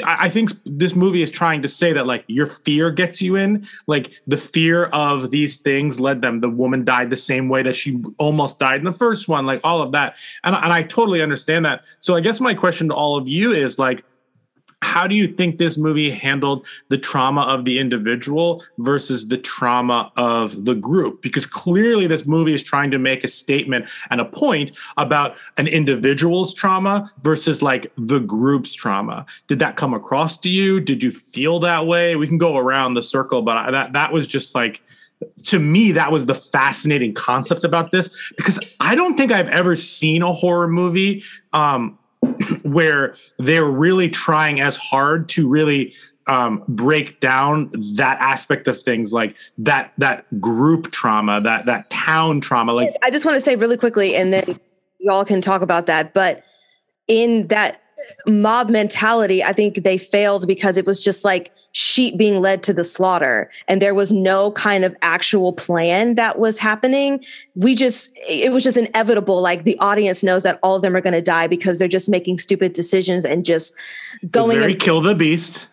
S9: I think this movie is trying to say that like your fear gets you in. Like the fear of these things led them. The woman died the same way that she almost died in the first one. Like all of that, and and I totally understand that. So I guess my question to all of you is like, how do you think this movie handled the trauma of the individual versus the trauma of the group? Because clearly this movie is trying to make a statement and a point about an individual's trauma versus like the group's trauma. Did that come across to you? Did you feel that way? We can go around the circle but that that was just like to me that was the fascinating concept about this because i don't think i've ever seen a horror movie um where they're really trying as hard to really um, break down that aspect of things like that that group trauma that that town trauma like
S7: I just want to say really quickly, and then y'all can talk about that. But in that mob mentality, I think they failed because it was just like sheep being led to the slaughter and there was no kind of actual plan that was happening. We just, it was just inevitable. Like the audience knows that all of them are going to die because they're just making stupid decisions and just going.
S9: Very
S7: and-
S9: kill the beast.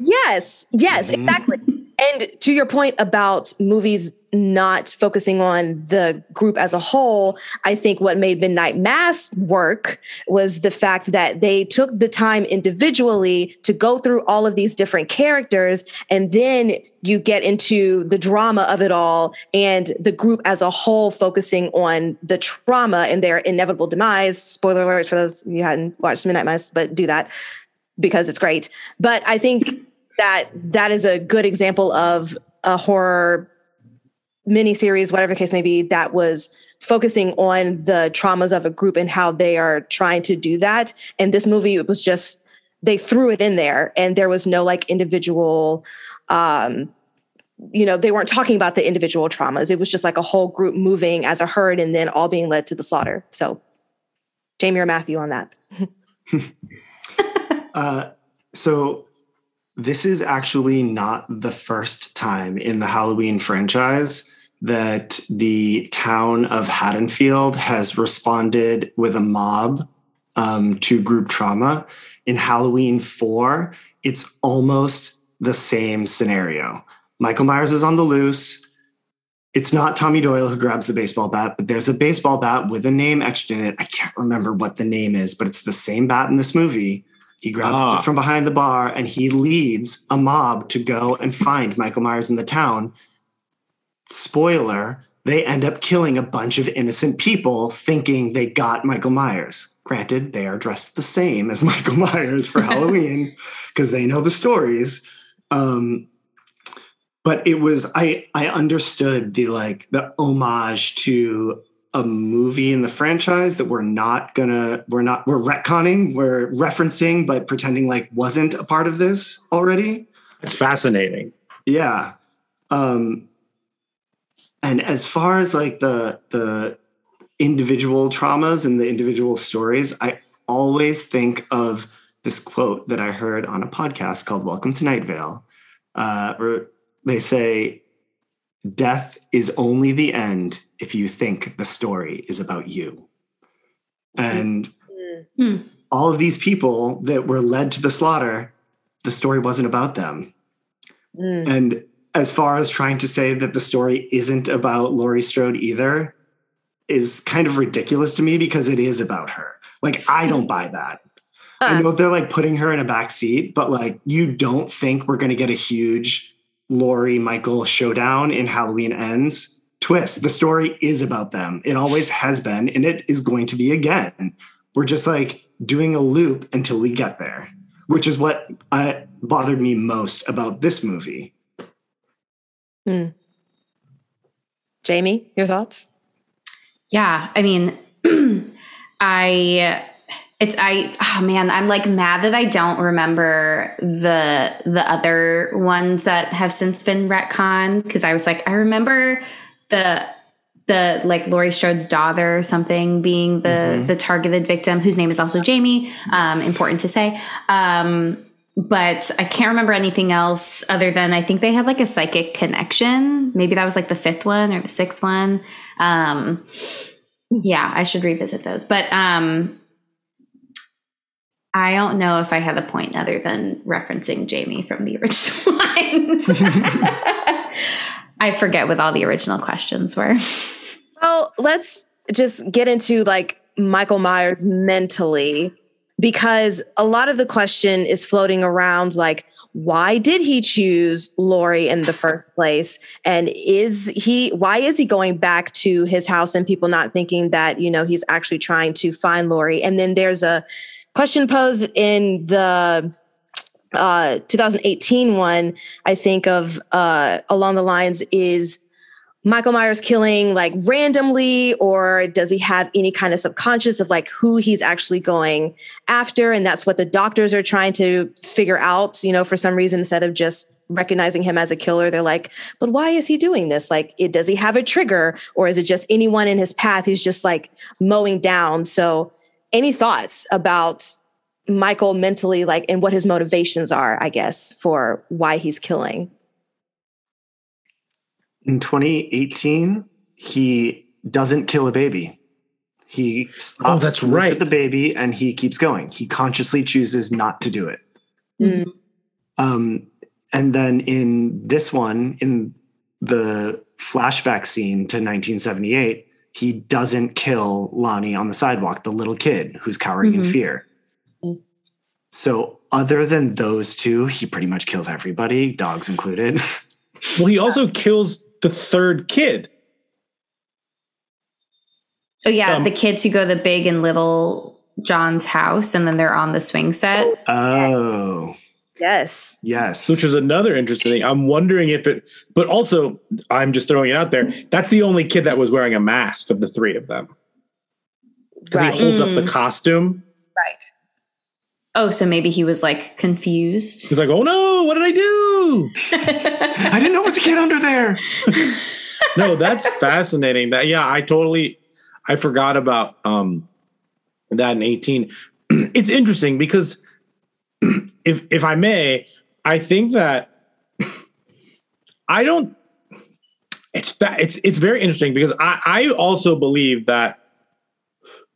S7: Yes, yes,
S9: Mhm.
S7: exactly. And to your point about movies not focusing on the group as a whole, I think what made Midnight Mass work was the fact that they took the time individually to go through all of these different characters. And then you get into the drama of it all and the group as a whole focusing on the trauma and their inevitable demise. Spoiler alert for those who hadn't watched Midnight Mass, but do that because it's great. But I think that that is a good example of a horror miniseries, whatever the case may be, that was focusing on the traumas of a group and how they are trying to do that. And this movie it was just they threw it in there and there was no like individual um you know, they weren't talking about the individual traumas. It was just like a whole group moving as a herd and then all being led to the slaughter. So Jamie or Matthew on that. [laughs]
S4: Uh, so this is actually not the first time in the Halloween franchise that the town of Haddonfield has responded with a mob um, to group trauma. In Halloween 4, it's almost the same scenario. Michael Myers is on the loose. It's not Tommy Doyle who grabs the baseball bat, but there's a baseball bat with a name etched in it. I can't remember what the name is, but it's the same bat in this movie. He grabs
S9: Ah.
S4: it from behind the bar and he leads a mob to go and [laughs] find Michael Myers in the town. Spoiler, they end up killing a bunch of innocent people thinking they got Michael Myers. Granted, they are dressed the same as [laughs] Michael Myers for Halloween [laughs] because they know the stories. Um, but it was I I understood the like the homage to a movie in the franchise that we're not gonna we're not we're retconning we're referencing but pretending like wasn't a part of this already
S9: It's fascinating.
S4: yeah um and as far as like the the individual traumas and the individual stories i always think of this quote that i heard on a podcast called welcome to night vale uh, where they say death is only the end if you think the story is about you and
S6: Hmm.
S4: all of these people that were led to the slaughter the story wasn't about them
S7: Mm.
S4: and as far as trying to say that the story isn't about Laurie Strode either is kind of ridiculous to me because it is about her. Like I don't buy that. I know they're like putting her in a back seat, but like you don't think we're going to get a huge Laurie Michael showdown in Halloween Ends twist. The story is about them. It always has been, and it is going to be again. We're just like doing a loop until we get there, which is what uh, bothered me most about this movie.
S7: Hmm. Jamie, your thoughts?
S6: Yeah, I mean, [clears throat] I it's I oh man, I'm like mad that I don't remember the the other ones that have since been retconned because I was like I remember the the like Laurie Strode's daughter or something being the
S4: Mhm.
S6: the targeted victim whose name is also Jamie. Um, important to say. Um, but I can't remember anything else other than I think they had like a psychic connection. Maybe that was like the fifth one or the sixth one. Um, yeah, I should revisit those. But um, I don't know if I had a point other than referencing Jamie from the original [laughs] lines. [laughs] I forget what all the original questions were. [laughs]
S7: Well, let's just get into like Michael Myers mentally because a lot of the question is floating around like why did he choose Laurie in the first place and is he why is he going back to his house and people not thinking that you know he's actually trying to find Laurie and then there's a question posed in the uh 2018 one I think of uh along the lines is Michael Myers killing like randomly, or does he have any kind of subconscious of like who he's actually going after? And that's what the doctors are trying to figure out, you know, for some reason, instead of just recognizing him as a killer, they're like, but why is he doing this? Like, it, does he have a trigger, or is it just anyone in his path he's just like mowing down? So, any thoughts about Michael mentally like and what his motivations are, I guess, for why he's killing.
S4: In 2018, he doesn't kill a baby. He stops,
S9: Oh, that's right.
S4: at the baby and he keeps going. He consciously chooses not to do it.
S7: Mm.
S4: Um, and then in this one, in the flashback scene to 1978, he doesn't kill Lonnie on the sidewalk, the little kid who's cowering in
S7: Mhm.
S4: fear.
S7: Mm.
S4: So, other than those two, he pretty much kills everybody, dogs included. [laughs]
S9: Well, he also kills the third kid.
S6: Oh yeah,
S9: Um,
S6: the kids who go to the big and little John's house, and then they're on the swing set.
S4: Oh,
S7: Yes.
S4: yes.
S9: which is another interesting thing. I'm wondering if it, but also I'm just throwing it out there. That's the only kid that was wearing a mask of the three of them because
S7: Right.
S9: he holds up the
S6: Mm.
S9: costume.
S7: Right.
S6: Oh, so maybe he was like confused.
S9: He's like, "Oh no, what did I do?"
S4: I didn't know it was a kid under there. [laughs]
S9: no, that's fascinating. That yeah, I totally I forgot about um that in 18. [clears throat] it's interesting because [clears throat] if if I may, I think that [clears throat] I don't it's fa- it's it's very interesting because I, I also believe that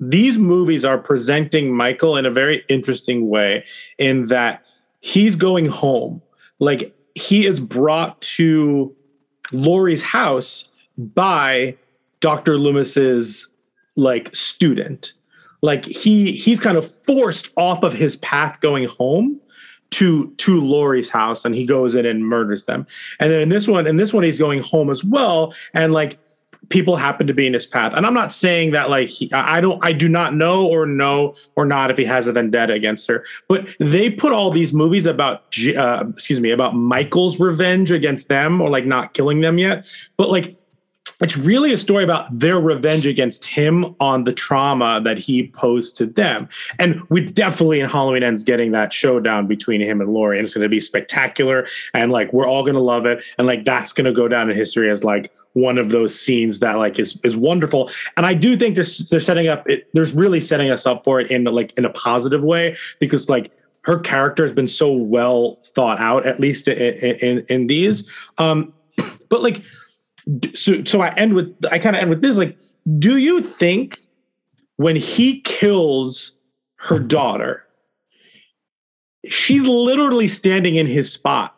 S9: these movies are presenting Michael in a very interesting way in that he's going home. Like he is brought to Laurie's house by Dr. Loomis's like student. Like he he's kind of forced off of his path going home to to Laurie's house and he goes in and murders them. And then in this one, in this one, he's going home as well. And like people happen to be in his path. And I'm not saying that like he, I don't I do not know or know or not if he has a vendetta against her. But they put all these movies about uh, excuse me about Michael's revenge against them or like not killing them yet. But like it's really a story about their revenge against him on the trauma that he posed to them. And we definitely in Halloween Ends getting that showdown between him and Laurie. And it's going to be spectacular. And like, we're all going to love it. And like, that's going to go down in history as like one of those scenes that like is, is wonderful. And I do think they're, they're setting up it. There's really setting us up for it in like, in a positive way because like, her character has been so well thought out, at least in, in, in these. Um, [clears throat] but like, so so I end with I kind of end with this like do you think when he kills her daughter she's literally standing in his spot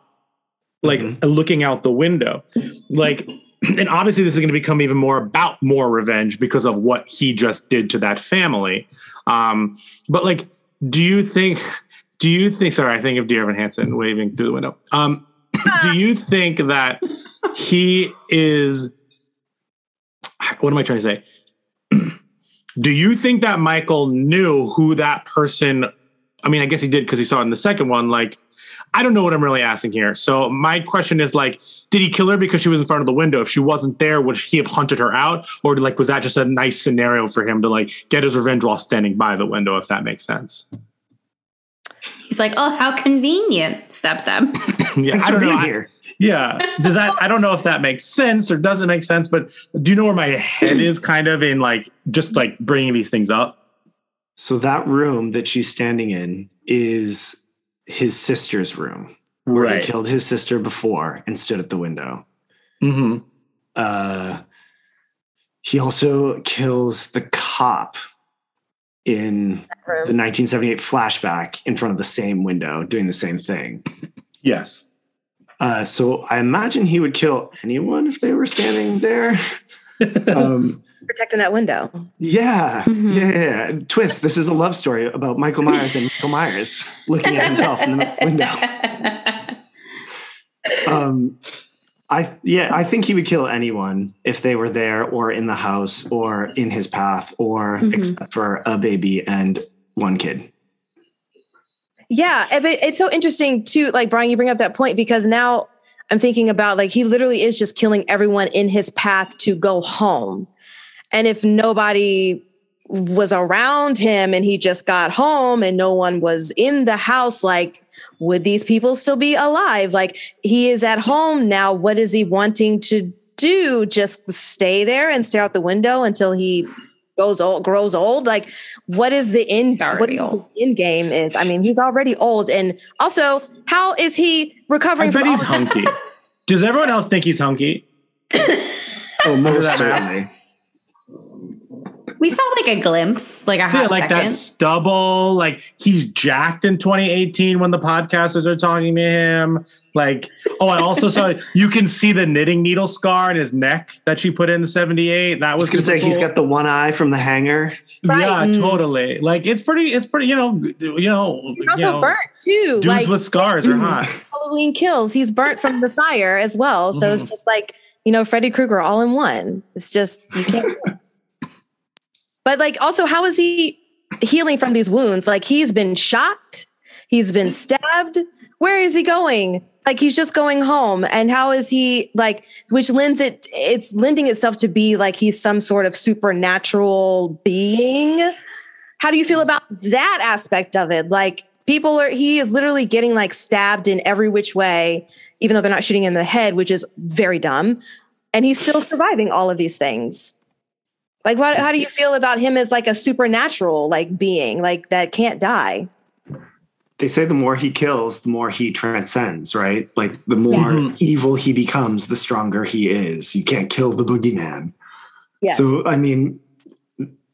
S9: like looking out the window? Like [clears throat] and obviously this is going to become even more about more revenge because of what he just did to that family. Um but like do you think do you think sorry i think of dear evan hansen waving through the window. Um [clears throat] do you think that he is what am i trying to say [clears throat] do you think that michael knew who that person i mean i guess he did because he saw it in the second one like i don't know what i'm really asking here so my question is like did he kill her because she was in front of the window if she wasn't there would he have hunted her out or like was that just a nice scenario for him to like get his revenge while standing by the window if that makes sense
S6: He's like, oh, how convenient. Stab, stab. [laughs]
S9: yeah i
S4: for
S9: don't know
S4: being
S9: I-
S4: here.
S9: Yeah. Does that I don't know if that makes sense or doesn't make sense, but do you know where my head is kind of in like just like bringing these things up?
S4: So that room that she's standing in is his sister's room, where
S9: Right.
S4: he killed his sister before and stood at the window.
S9: Mm-hmm.
S4: Uh, he also kills the cop in the 1978 flashback in front of the same window, doing the same thing.
S9: Yes.
S4: Uh, so I imagine he would kill anyone if they were standing there. [laughs] um,
S7: Protecting that window.
S4: yeah, yeah, yeah, yeah. Twist. This is a love story about Michael Myers and Michael Myers looking at himself in the window. [laughs] Um, I yeah, I think he would kill anyone if they were there or in the house or in his path or
S7: Mhm.
S4: except for a baby and one kid.
S7: Yeah, eh, but it's so interesting too. Like Brian, you bring up that point because now I'm thinking about like he literally is just killing everyone in his path to go home, and if nobody was around him and he just got home and no one was in the house, like would these people still be alive? Like he is at home now. What is he wanting to do? Just stay there and stare out the window until he goes old, grows old. Like, what is the end? What the end game is. I mean, he's already old, and also, how is he recovering
S9: I bet
S7: from
S9: he's
S7: all-
S9: hunky. Does everyone else think he's hunky? [laughs]
S4: Oh, most certainly.
S6: We saw like a glimpse, like a hot
S9: Yeah, like
S6: second.
S9: that stubble. Like he's jacked in 2018 when the podcasters are talking to him. Like, oh, I also saw [laughs] you can see the knitting needle scar in his neck that she put in the 78. That was
S4: was gonna say
S9: super
S4: he's
S9: cool.
S4: got the one eye from the hanger.
S9: Yeah,
S7: Right.
S9: totally. Like it's pretty. It's pretty. You know. You know.
S7: He's
S9: you
S7: also
S9: know,
S7: burnt too.
S9: Dudes
S7: like
S9: with scars are hot. [laughs]
S7: Halloween kills. He's burnt from the fire as well. So
S9: Mm-hmm.
S7: it's just like, you know, Freddy Krueger all in one. It's just, you can't. [laughs] but like, also, how is he healing from these wounds? Like, he's been shot, he's been stabbed. Where is he going? Like, he's just going home. And how is he, like, which lends it, it's lending itself to be like he's some sort of supernatural being. How do you feel about that aspect of it? Like people are he is literally getting like stabbed in every which way, even though they're not shooting in the head, which is very dumb. And he's still surviving all of these things. Like what how do you feel about him as like a supernatural like being, like that can't die?
S4: They say the more he kills, the more he transcends, right? Like the more
S9: Mhm.
S4: evil he becomes, the stronger he is. You can't kill the boogeyman.
S7: Yes.
S4: So, I mean,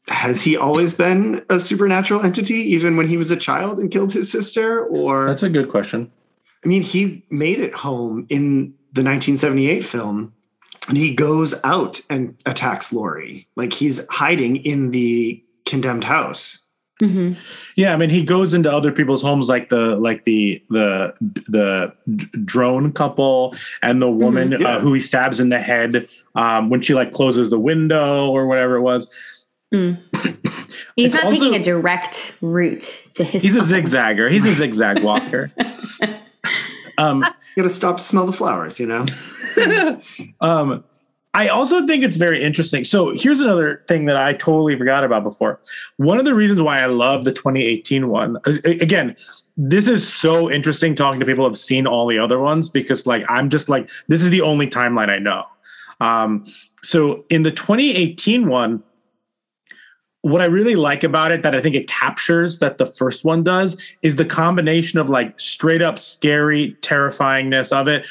S4: has he always been a supernatural entity, even when he was a child and killed his sister? Or,
S9: That's a good question.
S4: I mean, he made it home in the 1978 film and he goes out and attacks Laurie. Like he's hiding in the condemned house.
S6: Mhm.
S9: Yeah, I mean, he goes into other people's homes, like the like the the the drone couple and the woman
S4: Mhm, yeah.
S9: uh, who he stabs in the head um, when she like closes the window or whatever it was. [coughs]
S6: He's
S9: It's
S6: not
S9: also-
S6: taking a direct route to his.
S9: He's a
S6: home.
S9: zigzagger. He's a [laughs] zigzag walker. [laughs] Um, [laughs]
S4: You gotta stop to smell the flowers, you know? [laughs]
S9: um, I also think it's very interesting. So here's another thing that I totally forgot about before. One of the reasons why I love the 2018 one, again, this is so interesting talking to people who have seen all the other ones because like I'm just like this is the only timeline I know. Um, so in the 2018 one, what I really like about it that I think it captures that the first one does is the combination of like straight up scary terrifyingness of it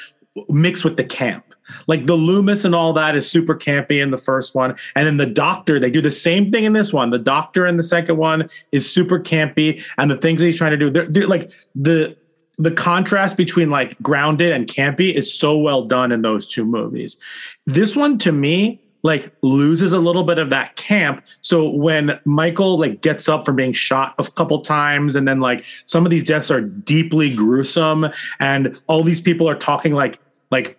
S9: mixed with the camp. Like the Loomis and all that is super campy in the first one. And then the doctor, they do the same thing in this one. The doctor in the second one is super campy. And the things he's trying to do, they're, they're like the the contrast between like grounded and campy is so well done in those two movies. This one to me like loses a little bit of that camp. So when Michael like gets up from being shot a couple times and then like some of these deaths are deeply gruesome and all these people are talking like like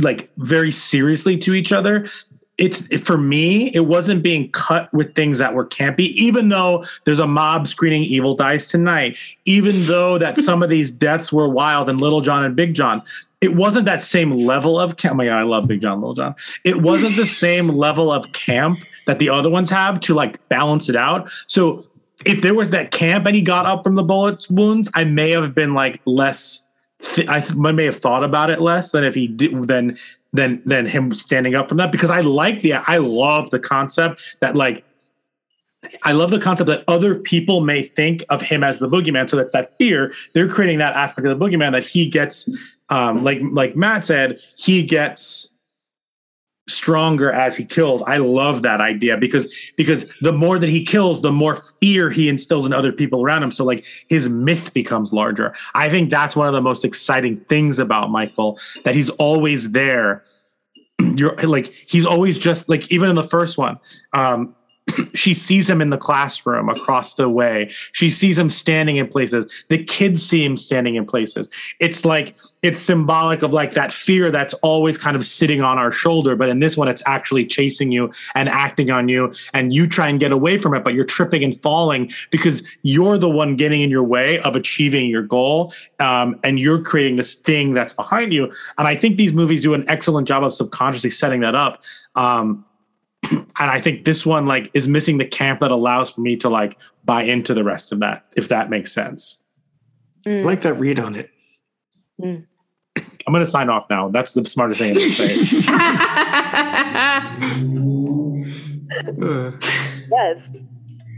S9: like very seriously to each other it's for me it wasn't being cut with things that were campy even though there's a mob screening evil dies tonight even [laughs] though that some of these deaths were wild and little john and big john it wasn't that same level of camp. Oh my god, I love Big John, Little John. It wasn't the [laughs] same level of camp that the other ones have to like balance it out. So if there was that camp and he got up from the bullet wounds, I may have been like less. Th- I th- I may have thought about it less than if he did than than than him standing up from that because I like the I love the concept that like I love the concept that other people may think of him as the boogeyman. So that's that fear. They're creating that aspect of the boogeyman that he gets, um, like like Matt said, he gets stronger as he kills. I love that idea because because the more that he kills, the more fear he instills in other people around him. So like his myth becomes larger. I think that's one of the most exciting things about Michael that he's always there. [clears throat] You're like he's always just like even in the first one. Um, [clears throat] she sees him in the classroom across the way. She sees him standing in places. The kids see him standing in places. It's like it's symbolic of like that fear that's always kind of sitting on our shoulder. But in this one, it's actually chasing you and acting on you. And you try and get away from it, but you're tripping and falling because you're the one getting in your way of achieving your goal. Um, and you're creating this thing that's behind you. And I think these movies do an excellent job of subconsciously setting that up. Um, and I think this one like is missing the camp that allows for me to like buy into the rest of that, if that makes sense.
S7: Mm.
S4: I like that read on it.
S9: I'm gonna sign off now. That's the smartest thing I'm gonna say. [laughs]
S7: Yes.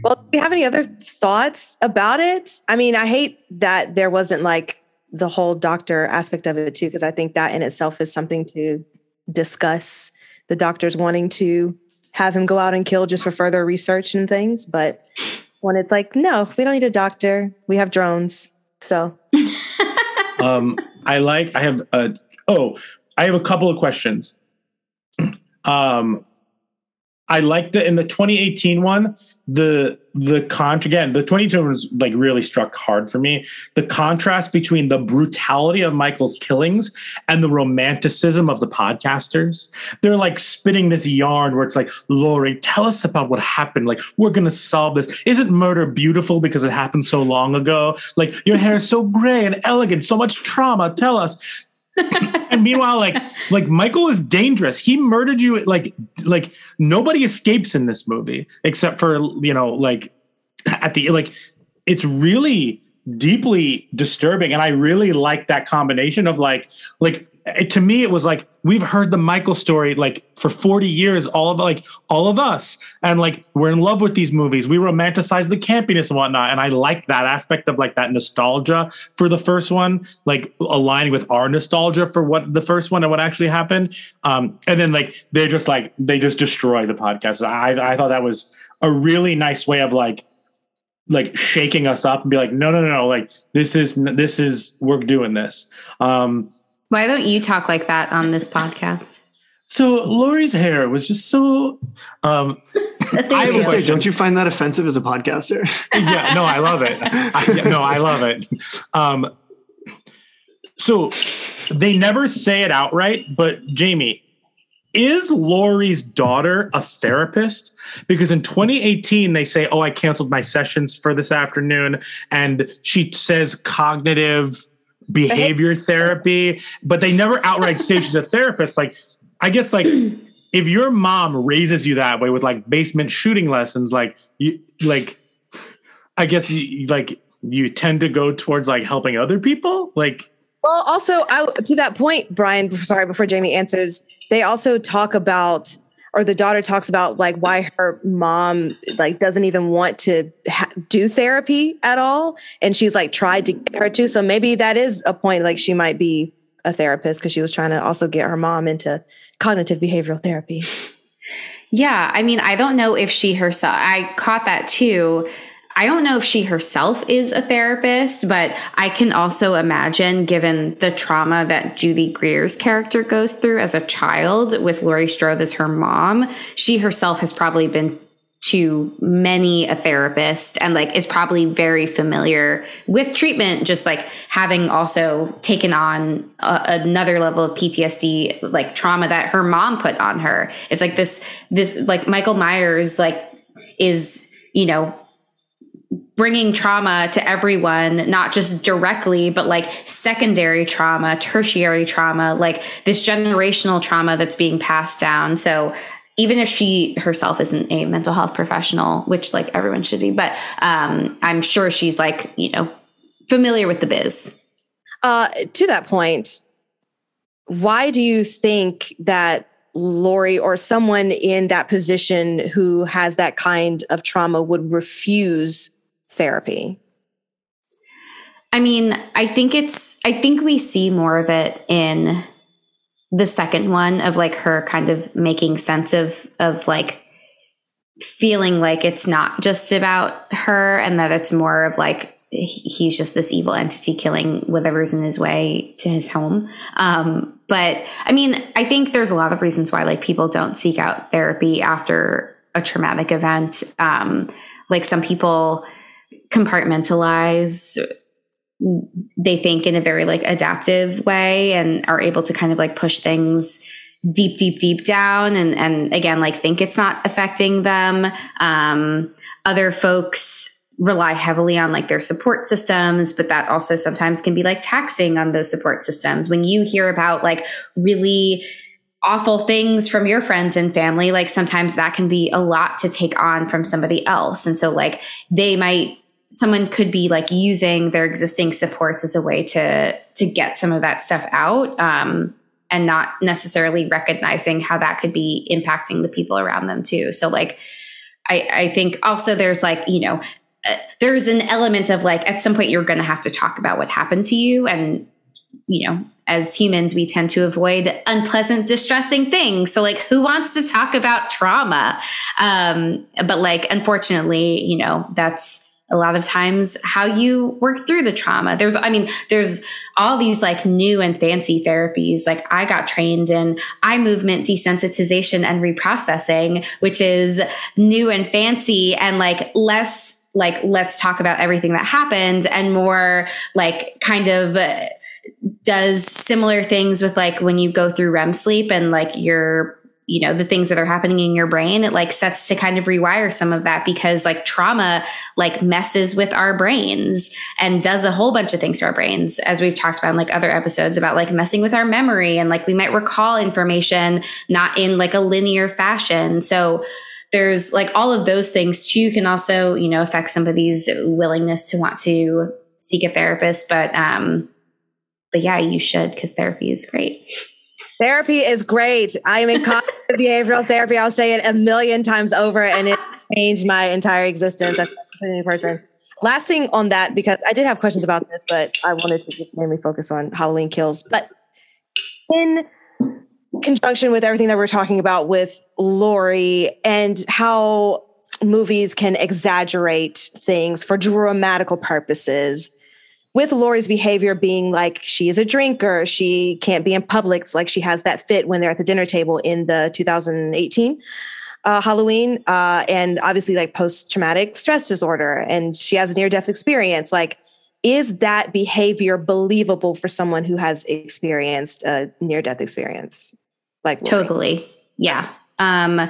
S7: Well, do you have any other thoughts about it? I mean, I hate that there wasn't like the whole doctor aspect of it too, because I think that in itself is something to discuss. The doctors wanting to have him go out and kill just for further research and things. But when it's like, no, we don't need a doctor. We have drones. So [laughs]
S9: um, I like. I have a. Oh, I have a couple of questions. Um, I like the in the 2018 one, the the contrast again, the 2018 was like really struck hard for me. The contrast between the brutality of Michael's killings and the romanticism of the podcasters. They're like spitting this yarn where it's like, Laurie, tell us about what happened. Like, we're gonna solve this. Isn't murder beautiful because it happened so long ago? Like, your hair is so gray and elegant, so much trauma. Tell us and meanwhile, like like Michael is dangerous. He murdered you. Like like nobody escapes in this movie except for you know like at the like it's really deeply disturbing. And i really like that combination of like like it, to me it was like we've heard the michael story like for 40 years all of like all of us. And like we're in love with these movies. We romanticize the campiness and whatnot. And i like that aspect of like that nostalgia for the first one like aligning with our nostalgia for what the first one and what actually happened. Um and then like they're just like they just destroy the podcast. I i thought that was a really nice way of like like shaking us up and be like, no, no, no, no, like this is this is we're doing this. Um,
S6: Why don't you talk like that on this podcast?
S9: So Laurie's hair was just so. Um, [laughs]
S4: I would say, don't you find that offensive as a podcaster?
S9: yeah, no, I love it. I, yeah, no, I love it. Um, so they never say it outright, but Jamie, is Laurie's daughter a therapist? Because in 2018, they say, Oh, I canceled my sessions for this afternoon. And she says cognitive behavior [laughs] therapy, but they never outright say she's a therapist. Like, I guess, like, [clears throat] if your mom raises you that way with like basement shooting lessons, like, you, like, I guess you like, you tend to go towards like helping other people. Like,
S7: well, also, I, to that point, Brian, sorry, before Jamie answers, they also talk about or the daughter talks about like why her mom like doesn't even want to ha- do therapy at all. And she's like tried to get her to so maybe that is a point like she might be a therapist because she was trying to also get her mom into cognitive behavioral therapy.
S6: Yeah i mean i don't know if she herself i caught that too I don't know if she herself is a therapist, but I can also imagine, given the trauma that Judy Greer's character goes through as a child with Laurie Strode as her mom, she herself has probably been to many a therapist and like is probably very familiar with treatment just like having also taken on a, another level of PTSD like trauma that her mom put on her. It's like this this like Michael Myers like is you know bringing trauma to everyone, not just directly, but like secondary trauma, tertiary trauma, like this generational trauma that's being passed down. So even if she herself isn't a mental health professional, which like everyone should be, but um, I'm sure she's like, you know, familiar with the biz.
S7: Uh, to that point, why do you think that Laurie or someone in that position who has that kind of trauma would refuse therapy?
S6: I mean, I think it's, I think we see more of it in the second one of like her kind of making sense of, of like feeling like it's not just about her and that it's more of like, he's just this evil entity killing whatever's in his way to his home. Um, but I mean, I think there's a lot of reasons why like people don't seek out therapy after a traumatic event. Um, like some people, compartmentalize they think in a very like adaptive way and are able to kind of like push things deep deep deep down and and again like think it's not affecting them. Um other folks rely heavily on like their support systems but that also sometimes can be like taxing on those support systems. When you hear about like really awful things from your friends and family like sometimes that can be a lot to take on from somebody else. And so like they might someone could be like using their existing supports as a way to to get some of that stuff out um, and not necessarily recognizing how that could be impacting the people around them too. So like I, I think also there's like, you know, uh, there's an element of like at some point you're going to have to talk about what happened to you. And you know as humans we tend to avoid unpleasant distressing things. So like who wants to talk about trauma? Um but like unfortunately you know that's a lot of times how you work through the trauma. There's i mean there's all these like new and fancy therapies. Like i got trained in eye movement desensitization and reprocessing which is new and fancy and like less like let's talk about everything that happened and more like kind of uh, does similar things with like when you go through REM sleep and like your you know the things that are happening in your brain it like sets to kind of rewire some of that because like trauma like messes with our brains and does a whole bunch of things to our brains as we've talked about in like other episodes about like messing with our memory and like we might recall information not in like a linear fashion. So there's like all of those things too can also you know affect somebody's willingness to want to seek a therapist but um but yeah you should because therapy is great
S7: Therapy is great. I am in [laughs] cognitive behavioral therapy. I'll say it a million times over, and it changed my entire existence as a new person. Last thing on that, because I did have questions about this, but I wanted to mainly focus on Halloween kills. But in conjunction with everything that we're talking about with Laurie and how movies can exaggerate things for dramatical purposes with Laurie's behavior being like she is a drinker, she can't be in public, it's like she has that fit when they're at the dinner table in the 2018 uh, Halloween, uh, and obviously like post traumatic stress disorder, and she has a near death experience. Like, is that behavior believable for someone who has experienced a near death experience? Like,
S6: Laurie? totally, yeah. Um,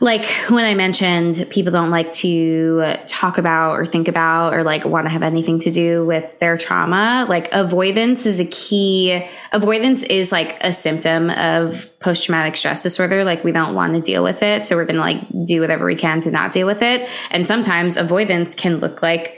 S6: like when I mentioned people don't like to talk about or think about or like want to have anything to do with their trauma, like avoidance is a key. Avoidance is like a symptom of post traumatic stress disorder. Like we don't want to deal with it. So we're going to like do whatever we can to not deal with it. And sometimes avoidance can look like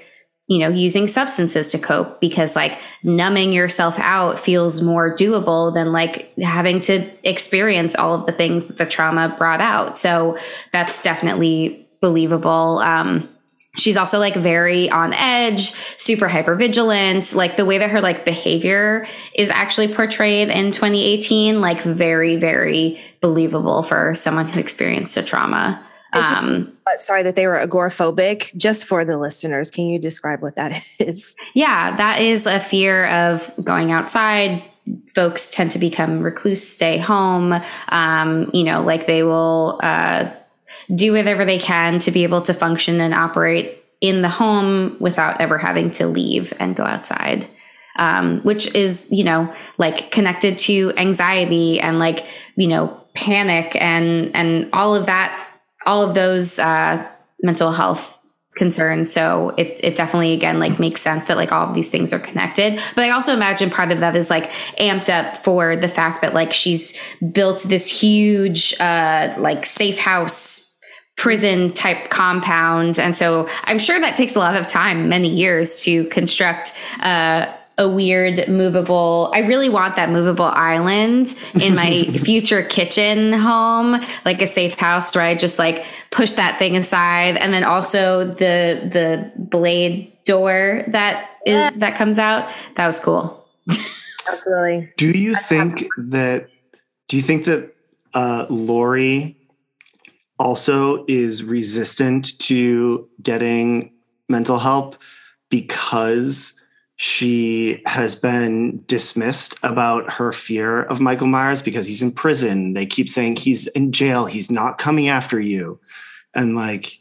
S6: you know, using substances to cope because like numbing yourself out feels more doable than like having to experience all of the things that the trauma brought out. So that's definitely believable. Um, she's also like very on edge, super hyper vigilant. Like the way that her like behavior is actually portrayed in 2018, like very, very believable for someone who experienced a trauma.
S7: Um, uh, sorry that they were agoraphobic. Just for the listeners, can you describe what that [laughs] is?
S6: Yeah, that is a fear of going outside. Folks tend to become recluse, stay home. Um, you know, like they will uh, do whatever they can to be able to function and operate in the home without ever having to leave and go outside. Um, which is, you know, like connected to anxiety and like, you know, panic and and all of that all of those uh, mental health concerns. So it, it definitely again like makes sense that like all of these things are connected. But I also imagine part of that is like amped up for the fact that like she's built this huge uh like safe house prison type compound. And so I'm sure that takes a lot of time, many years to construct uh a weird movable. I really want that movable island in my [laughs] future kitchen home, like a safe house where I just like push that thing aside, and then also the the blade door that is yeah. that comes out. That was cool.
S7: Absolutely.
S4: Do you think that? Do you think that uh, Laurie also is resistant to getting mental help because? She has been dismissed about her fear of Michael Myers because he's in prison. They keep saying he's in jail, he's not coming after you. And like,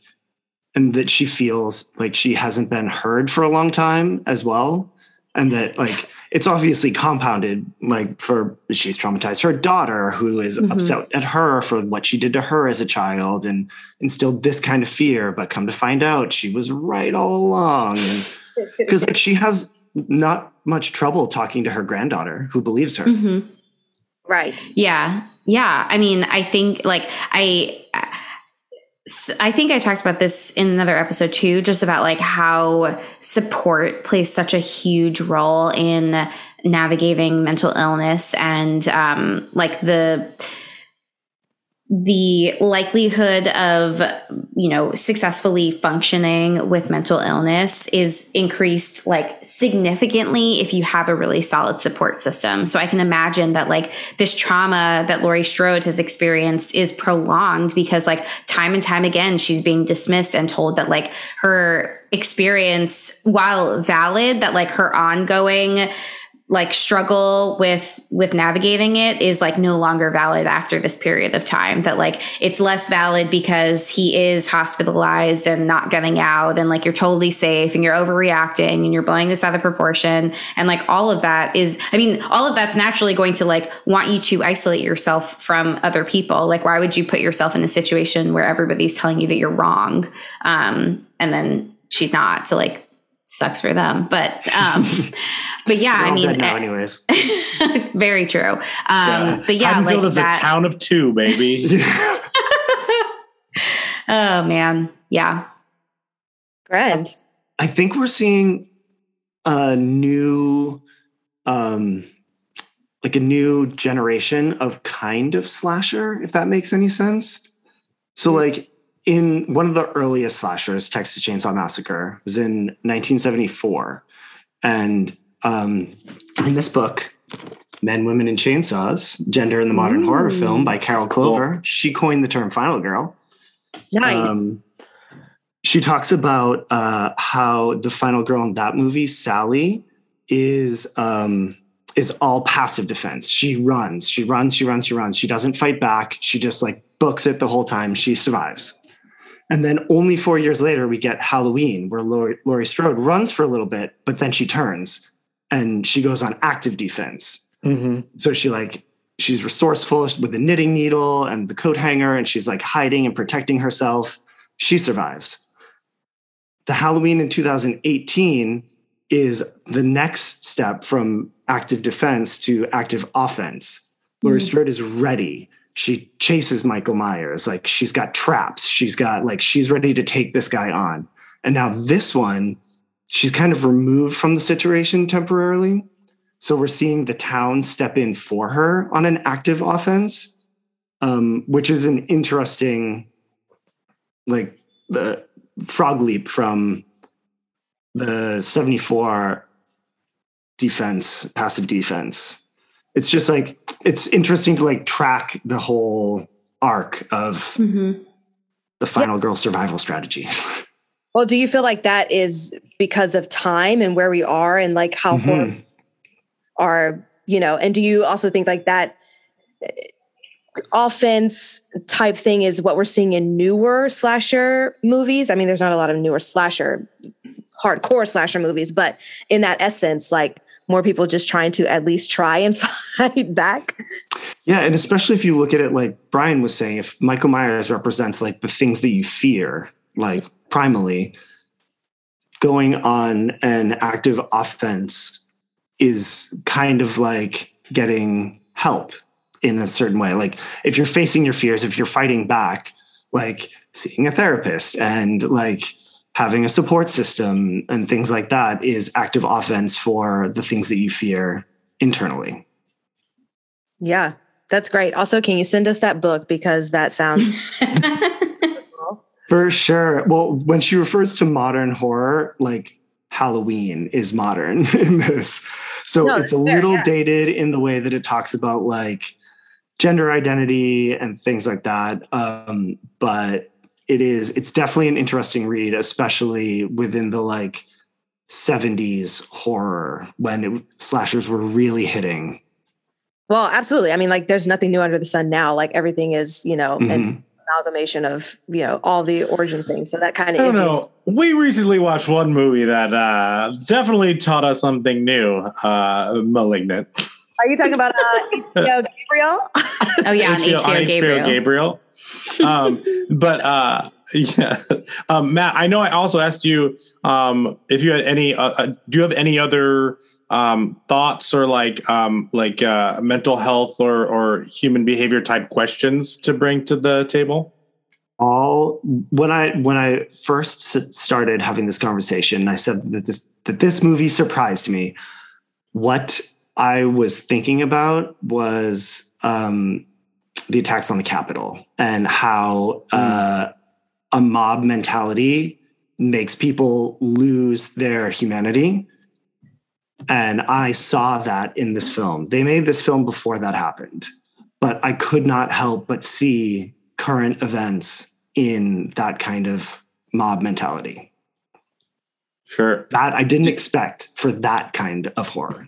S4: and that she feels like she hasn't been heard for a long time as well. And that like it's obviously compounded, like for she's traumatized her daughter, who is mm-hmm. upset at her for what she did to her as a child and instilled this kind of fear, but come to find out she was right all along. because like she has not much trouble talking to her granddaughter who believes her.
S7: Mm-hmm. Right.
S6: Yeah. Yeah. I mean, I think like I. I think I talked about this in another episode too, just about like how support plays such a huge role in navigating mental illness and um, like the the likelihood of you know successfully functioning with mental illness is increased like significantly if you have a really solid support system. So i can imagine that like this trauma that laurie strode has experienced is prolonged because like time and time again she's being dismissed and told that like her experience while valid that like her ongoing like struggle with with navigating it is like no longer valid after this period of time that like it's less valid because he is hospitalized and not getting out and like you're totally safe and you're overreacting and you're blowing this out of proportion. And like all of that is i mean all of that's naturally going to like want you to isolate yourself from other people. Like why would you put yourself in a situation where everybody's telling you that you're wrong? Um and then she's not so like sucks for them but um [laughs] but yeah i mean
S4: now
S6: eh,
S4: anyways. [laughs]
S6: very true um but yeah
S9: Haddonfield
S6: like
S9: is
S6: that
S9: a town of two, baby. [laughs]
S6: oh man yeah
S7: Grand.
S4: I think we're seeing a new, um, like a new generation of kind of slasher, if that makes any sense. So, like in one of the earliest slashers, Texas Chainsaw Massacre, was in 1974, and um, in this book, Men, Women, and Chainsaws: Gender in the Modern Horror Film by Carol Clover, she coined the term "final girl."
S7: Nice.
S4: Um, she talks about uh, how the final girl in that movie, Sally, is um, is all passive defense. She runs, she runs, she runs, she runs. She doesn't fight back. She just like books it the whole time. She survives. And then only four years later, we get Halloween, where Laurie, Laurie Strode runs for a little bit, but then she turns and she goes on active defense.
S9: Mhm.
S4: So she like she's resourceful with the knitting needle and the coat hanger, and she's like hiding and protecting herself. She survives. The Halloween in 2018 is the next step from active defense to active offense. Laurie Strode is ready. She chases Michael Myers. Like she's got traps. She's got like she's ready to take this guy on. And now this one, she's kind of removed from the situation temporarily. So we're seeing the town step in for her on an active offense, um, which is an interesting, like the frog leap from the 74 defense, passive defense. It's just like, it's interesting to like track the whole arc of
S6: Mhm.
S4: the final girl survival strategy. [laughs]
S7: Well, do you feel like that is because of time and where we are and like how
S4: Mhm.
S7: are, you know, and do you also think like that uh, offense type thing is what we're seeing in newer slasher movies? I mean, there's not a lot of newer slasher, hardcore slasher movies, but in that essence, like more people just trying to at least try and [laughs] fight back.
S4: Yeah, and especially if you look at it like Brian was saying, if Michael Myers represents like the things that you fear, like primally, going on an active offense is kind of like getting help in a certain way. Like if you're facing your fears, if you're fighting back, like seeing a therapist and like having a support system and things like that is active offense for the things that you fear internally.
S7: Yeah, that's great. Also, can you send us that book because that sounds [laughs]
S4: For sure. Well, when she refers to modern horror, like Halloween is modern [laughs] in this. So
S7: No,
S4: it's a
S7: that's fair,
S4: little
S7: yeah.
S4: dated in the way that it talks about like gender identity and things like that. Um, but it is, it's definitely an interesting read, especially within the like 70s horror when it, slashers were really hitting.
S7: Well, absolutely. I mean, like, there's nothing new under the sun now. Like, everything is, you know,
S4: Mhm.
S7: an amalgamation of, you know, all the origin things. So that kind
S9: I
S7: of
S9: don't
S7: is.
S9: know. We recently watched one movie that uh, definitely taught us something new. Uh, Malignant.
S7: Are you talking about uh, [laughs] HBO Gabriel? [laughs]
S6: Oh yeah, on HBO, Gabriel.
S9: Gabriel. Um, but uh, yeah, um, Matt. I know. I also asked you um, if you had any. Uh, uh, do you have any other um, thoughts or like um, like uh, mental health or or human behavior type questions to bring to the table?
S4: all when i when i first started having this conversation i said that this that this movie surprised me what i was thinking about was um the attacks on the Capitol and how uh, a mob mentality makes people lose their humanity. And I saw that in this film. They made this film before that happened, but I could not help but see current events in that kind of mob mentality.
S9: Sure.
S4: That I didn't expect for that kind of horror.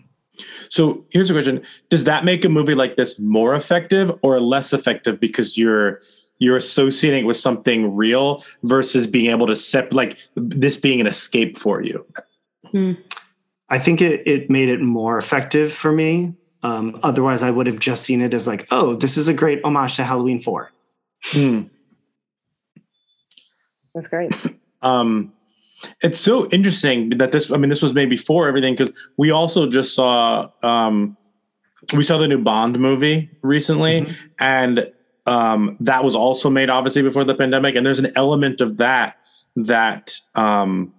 S9: So here's a question: Does that make a movie like this more effective or less effective because you're you're associating it with something real versus being able to set like this being an escape for you?
S4: I think it it made it more effective for me. Um, otherwise, I would have just seen it as like, oh, this is a great homage to Halloween Four.
S9: Hmm.
S7: That's great.
S9: Um, it's so interesting that this. I mean, this was made before everything because we also just saw. Um, we saw the new Bond movie recently, and um, that was also made obviously before the pandemic. And there's an element of that that um,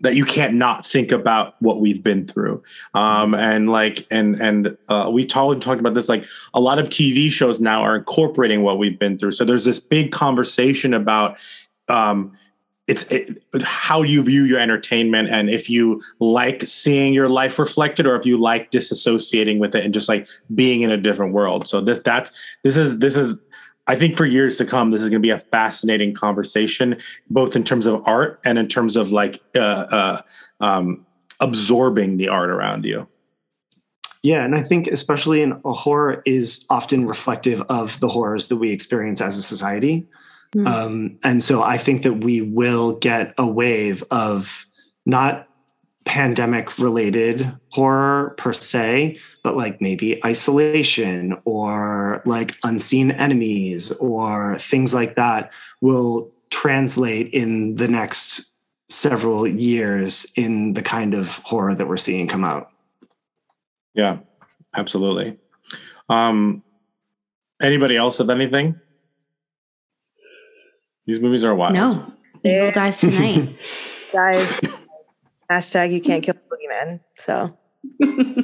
S9: that you can't not think about what we've been through. Um, and like, and and uh, we talked talked about this. Like, a lot of TV shows now are incorporating what we've been through. So there's this big conversation about um, it's it, how you view your entertainment and if you like seeing your life reflected or if you like disassociating with it and just like being in a different world so this that's this is this is i think for years to come this is going to be a fascinating conversation both in terms of art and in terms of like uh, uh um absorbing the art around you
S4: Yeah, and I think especially in horror is often reflective of the horrors that we experience as a society.
S7: Hmm.
S4: Um, and so I think that we will get a wave of not pandemic related horror per se, but like maybe isolation or like unseen enemies or things like that will translate in the next several years in the kind of horror that we're seeing come out.
S9: yeah absolutely um anybody else have anything these movies are wild
S6: No, they Evil dies tonight. [laughs]
S7: Guys, hashtag you can't kill the boogeyman. So [laughs]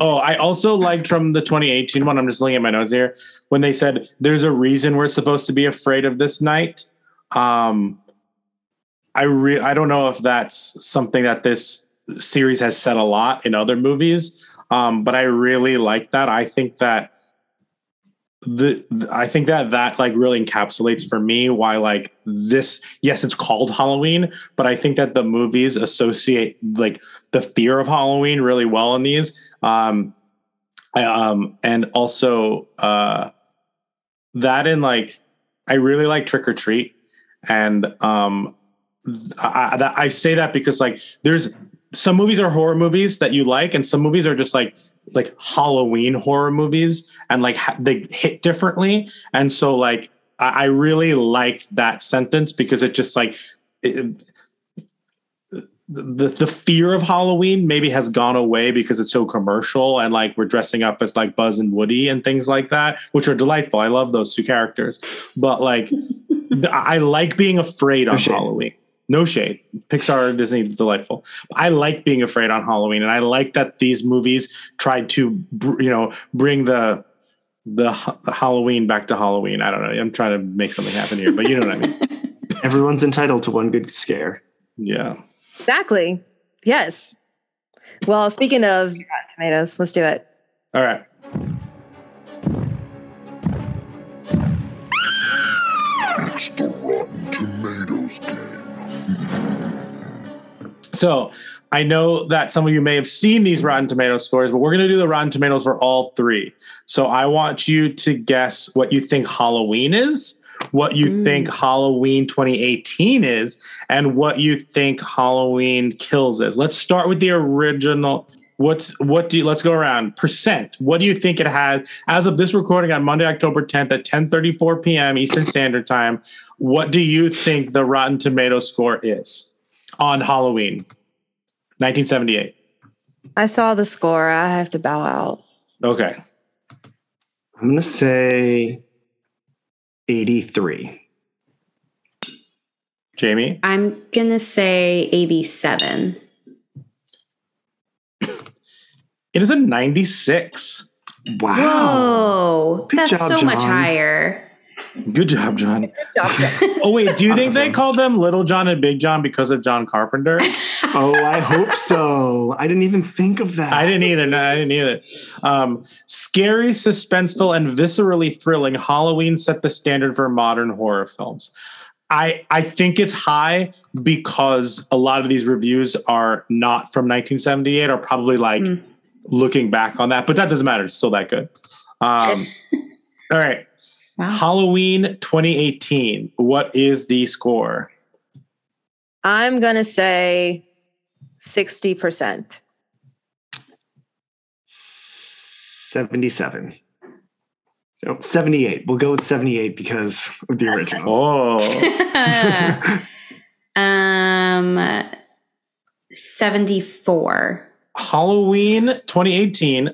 S9: Oh, I also liked from the 2018 one. I'm just looking at my notes here when they said there's a reason we're supposed to be afraid of this night. Um, I re- I don't know if that's something that this series has said a lot in other movies, um, but I really like that. I think that the, I think that that like really encapsulates for me why like this yes it's called Halloween but I think that the movies associate like the fear of Halloween really well in these. Um um and also uh that in like I really like Trick or Treat. And um I, I say that because like there's some movies are horror movies that you like and some movies are just like like Halloween horror movies and like ha- they hit differently. And so like I, I really liked that sentence because it just like it, the the fear of Halloween maybe has gone away because it's so commercial and like we're dressing up as like Buzz and Woody and things like that, which are delightful. I love those two characters, but like [laughs] I like being afraid on. Halloween. No shade. Pixar and Disney delightful. I like being afraid on Halloween, and I like that these movies tried to, you know, bring the the Ha- Halloween back to Halloween. I don't know. I'm trying to make something happen here, but you know what I mean. [laughs]
S4: Everyone's entitled to one good scare.
S9: Yeah.
S7: exactly. Yes. Well, speaking of Rotten tomatoes, let's do it.
S9: All right.
S10: It's the Rotten Tomatoes game.
S9: So I know that some of you may have seen these Rotten Tomatoes scores, but we're going to do the Rotten Tomatoes for all three. So I want you to guess what you think Halloween is, what you hmm. think Halloween 2018 is, and what you think Halloween Kills is. Let's start with the original. What's what do you let's go around percent? What do you think it has as of this recording on Monday, October 10th at 10:34 p.m. Eastern Standard Time? What do you think the Rotten Tomato score is on Halloween 1978?
S7: I saw the score. I have to bow out.
S9: Okay.
S4: I'm going to say 83.
S9: Jamie?
S6: I'm gonna say 87.
S9: It is a 96.
S4: Wow.
S6: Whoa,
S4: Good
S6: that's
S4: job,
S6: so much higher.
S9: Good job, John.
S7: Job, Joe. [laughs]
S9: Oh wait, do you think they called them Little John and Big John because of John Carpenter? [laughs]
S4: Oh, I hope so. I didn't even think of that.
S9: I didn't either. No, I didn't either. Um, scary, suspenseful, and viscerally thrilling. Halloween set the standard for modern horror films. I I think it's high because a lot of these reviews are not from 1978, are probably like
S6: Mm.
S9: looking back on that, but that doesn't matter. It's still that good. Um, [laughs] all right.
S6: Wow.
S9: Halloween 2018. What is the score?
S7: I'm gonna say sixty percent.
S4: 77. No, 78. We'll go with 78 because of the original.
S9: Oh, [laughs]
S6: um, seventy-four.
S9: Halloween 2018,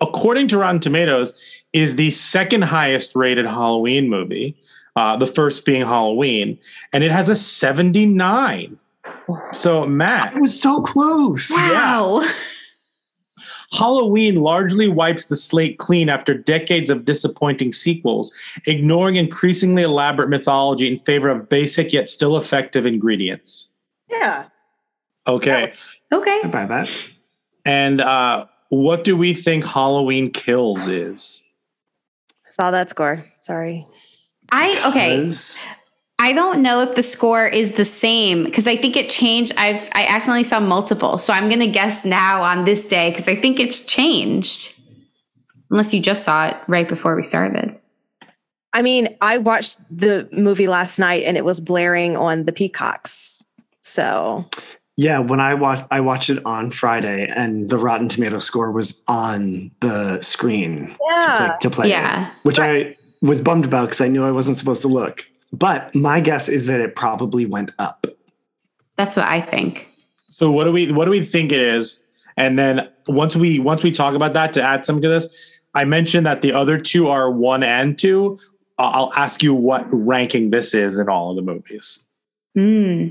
S9: according to Rotten Tomatoes, is the second highest rated Halloween movie. Uh, the first being Halloween, and it has a 79. So, Matt,
S4: It was so close.
S6: Wow.
S9: Halloween largely wipes the slate clean after decades of disappointing sequels, ignoring increasingly elaborate mythology in favor of basic yet still effective ingredients.
S7: Yeah.
S9: Okay.
S6: Okay.
S4: I buy that.
S9: And uh, what do we think Halloween Kills is?
S7: Saw that score. Sorry.
S6: I okay. I don't know if the score is the same because I think it changed. I've I accidentally saw multiple, so I'm gonna guess now on this day because I think it's changed. Unless you just saw it right before we started.
S7: I mean, I watched the movie last night and it was blaring on the peacocks. So
S4: Yeah, when I watched I watched it on Friday and the Rotten Tomato score was on the screen
S7: yeah.
S4: to play, to play
S6: Yeah.
S4: it, which I was bummed about because I knew I wasn't supposed to look. But my guess is that it probably went up.
S6: That's what I think.
S9: So what do we what do we think it is? And then once we once we talk about that to add something to this, I mentioned that the other two are one and two. I'll ask you what ranking this is in all of the movies.
S6: Hmm.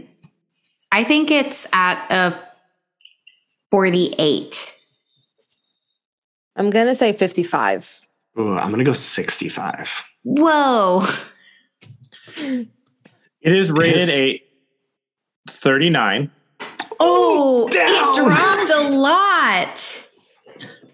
S6: I think it's at a 48.
S7: I'm gonna say 55.
S4: Ooh, I'm gonna go 65.
S6: Whoa.
S9: It is rated
S4: Yes.
S9: a 39.
S6: Oh,
S4: down.
S6: it dropped a lot.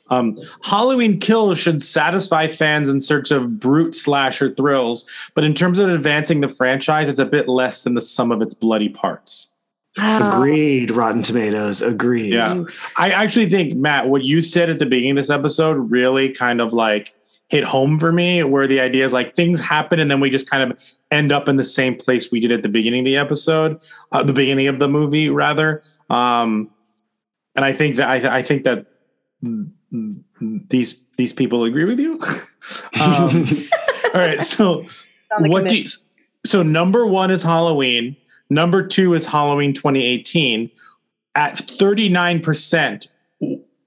S9: Um, Halloween Kills should satisfy fans in search of brute slasher thrills, but in terms of advancing the franchise, it's a bit less than the sum of its bloody parts.
S4: Agreed, Rotten Tomatoes. Agreed.
S9: Yeah. I actually think, Matt, what you said at the beginning of this episode really kind of like hit home for me, where the idea is like things happen and then we just kind of end up in the same place we did at the beginning of the episode, uh, the beginning of the movie, rather. Um, and I think that I, I think that these these people agree with you. [laughs] um, [laughs] all right, so
S7: Sound like a
S9: what
S7: myth.
S9: do you, so number one is Halloween. Number two is Halloween 2018 at 39%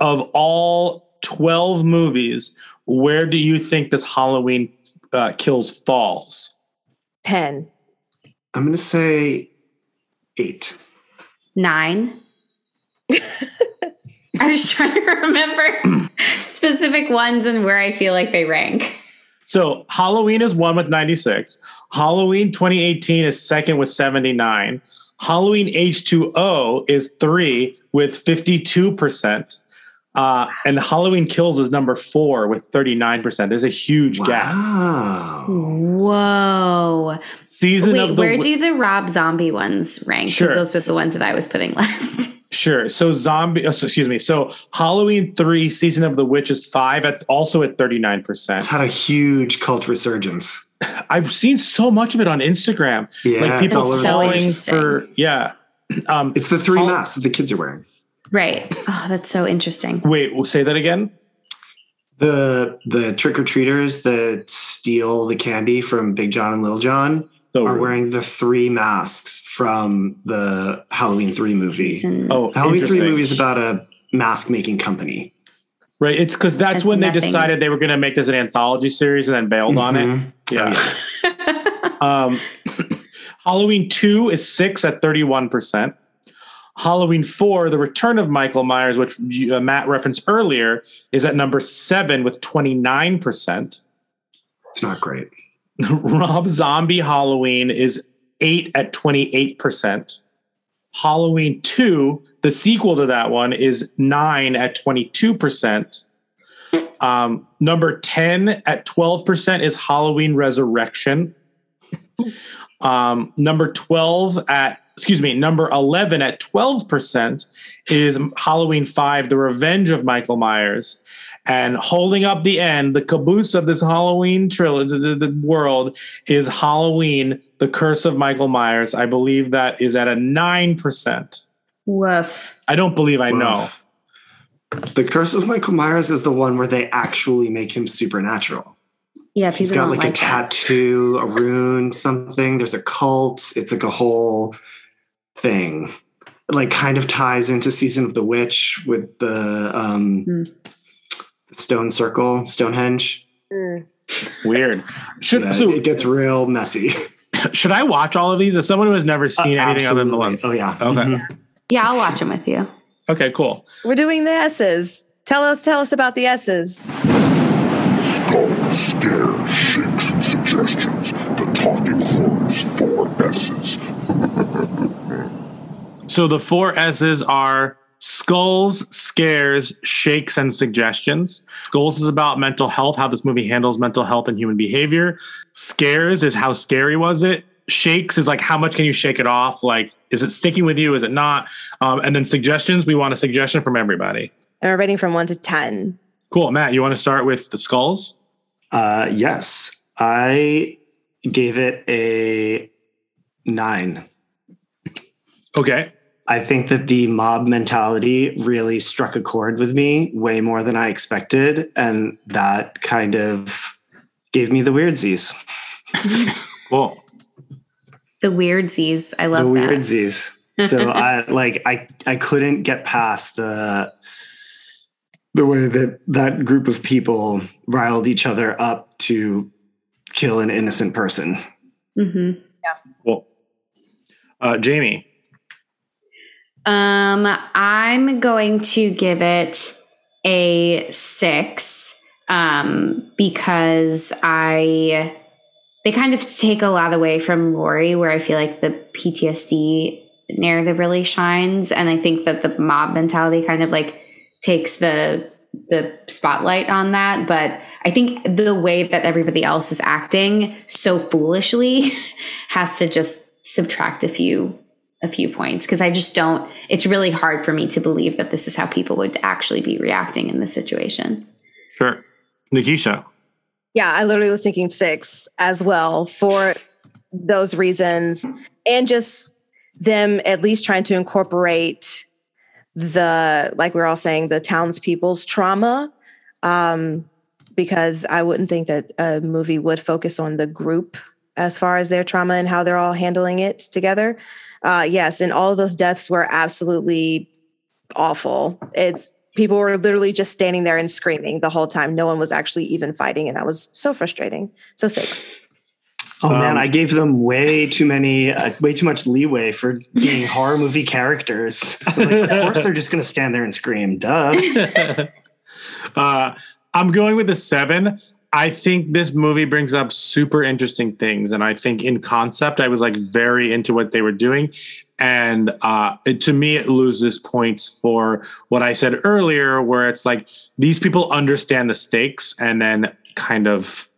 S9: of all 12 movies. Where do you think this Halloween uh, kills falls?
S7: 10.
S4: I'm gonna say eight.
S6: Nine. [laughs] I was trying to remember [laughs] specific ones and where I feel like they rank.
S9: So Halloween is one with 96. Halloween 2018 is second with 79. Halloween H2O is three with 52%. Uh, and Halloween Kills is number four with 39%. There's a huge gap.
S4: Wow.
S6: Whoa.
S9: Season
S6: Wait,
S9: of the
S6: where
S9: Wi-
S6: do the Rob Zombie ones rank? Because
S9: Sure.
S6: those were the ones that I was putting [laughs] last.
S9: Sure. So zombie, uh, so- excuse me. So Halloween three, season of the witch is five. That's also at thirty nine
S4: It's
S9: percent.
S4: had a huge cult resurgence.
S9: I've seen so much of it on Instagram.
S4: Yeah,
S9: like
S4: it's
S9: people
S4: all over
S6: so
S4: the
S9: falling
S4: place.
S6: interesting.
S9: for yeah. [clears throat] Um,
S4: It's the three
S9: Hall-
S4: masks that the kids are wearing.
S6: right. Oh, that's so interesting.
S9: wait, we'll say that again.
S4: The the trick or treaters that steal the candy from Big John and Little John
S9: So
S4: are wearing the three masks from the Halloween three movie.
S6: Season-
S9: oh,
S4: The Halloween three
S9: interesting.
S4: movie is about a mask making company.
S9: Right. It's because that's
S6: Has
S9: when they decided they were going to make this an anthology series and then bailed on it.
S4: Mhm.
S9: Yeah. [laughs] Um, [clears throat] Halloween two is six at thirty one percent. Halloween 4, The Return of Michael Myers, which you, uh, Matt referenced earlier, is at number seven with 29%.
S4: It's not great. [laughs]
S9: Rob Zombie Halloween is eight at 28%. Halloween 2, the sequel to that one, is nine at 22%. Um, number 10 at 12% is Halloween Resurrection. Um, number 12 at, excuse me, number 11 at 12% is Halloween 5, The Revenge of Michael Myers. And holding up the end, the caboose of this Halloween trilogy, the, the world is Halloween, The Curse of Michael Myers. I believe that is at a 9%.
S6: Woof.
S9: I don't believe I know.
S4: The Curse of Michael Myers is the one where they actually make him supernatural.
S6: Yeah,
S4: He's got like,
S6: like,
S4: a
S6: that.
S4: tattoo, a rune, something. There's a cult. It's like a whole thing. It, like kind of ties into Season of the Witch with the um,
S6: Hmm.
S4: stone circle, Stonehenge.
S9: Weird. Should,
S4: Yeah,
S9: so,
S4: it gets real messy. [laughs]
S9: should I watch all of these as someone who has never seen anything other than the ones?
S4: Oh yeah.
S9: Okay.
S4: Mhm.
S6: Yeah, I'll watch them with you.
S9: Okay, cool.
S7: We're doing the S's. Tell us, tell us about the S's.
S10: Skull, scares, shakes, and suggestions. The talking horns, four S's. [laughs]
S9: So the four S's are skulls, scares, shakes, and suggestions. Skulls is about mental health, how this movie handles mental health and human behavior. Scares is how scary was it. Shakes is like how much can you shake it off? Like, is it sticking with you? Is it not? Um, and then suggestions, we want a suggestion from everybody.
S7: And we're rating from one to 10.
S9: Cool. Matt, you want to start with the skulls?
S4: Uh, yes, I gave it a nine.
S9: Okay.
S4: I think that the mob mentality really struck a chord with me way more than I expected. And that kind of gave me the weirdsies.
S9: Cool.
S6: The weirdsies. I love
S4: the
S6: that.
S4: weirdsies. So [laughs] I like I I couldn't get past the the way that that group of people riled each other up to kill an innocent person.
S6: Mm-hmm. Yeah.
S9: Cool. Uh, Jamie.
S6: Um, I'm going to give it a six um, because I they kind of take a lot away from Laurie, where I feel like the PTSD narrative really shines, and I think that the mob mentality kind of like takes the the spotlight on that. But I think the way that everybody else is acting so foolishly [laughs] has to just subtract a few a few points because I just don't. It's really hard for me to believe that this is how people would actually be reacting in this situation.
S9: Sure. Nikisha.
S7: Yeah, I literally was thinking six as well for those reasons. And just them at least trying to incorporate the, like we we're all saying, the townspeople's trauma. Um, because I wouldn't think that a movie would focus on the group as far as their trauma and how they're all handling it together. Uh, yes, and all of those deaths were absolutely awful. It's people were literally just standing there and screaming the whole time. No one was actually even fighting, and that was so frustrating. So six.
S4: Oh man,
S9: Um,
S4: I gave them way too many, uh, way too much leeway for being [laughs] horror movie characters. Like, of course, they're just going to stand there and scream. Duh. [laughs]
S9: uh, I'm going with a seven. I think this movie brings up super interesting things, and I think in concept, I was like very into what they were doing, and uh, it, to me, it loses points for what I said earlier, where it's like these people understand the stakes and then kind of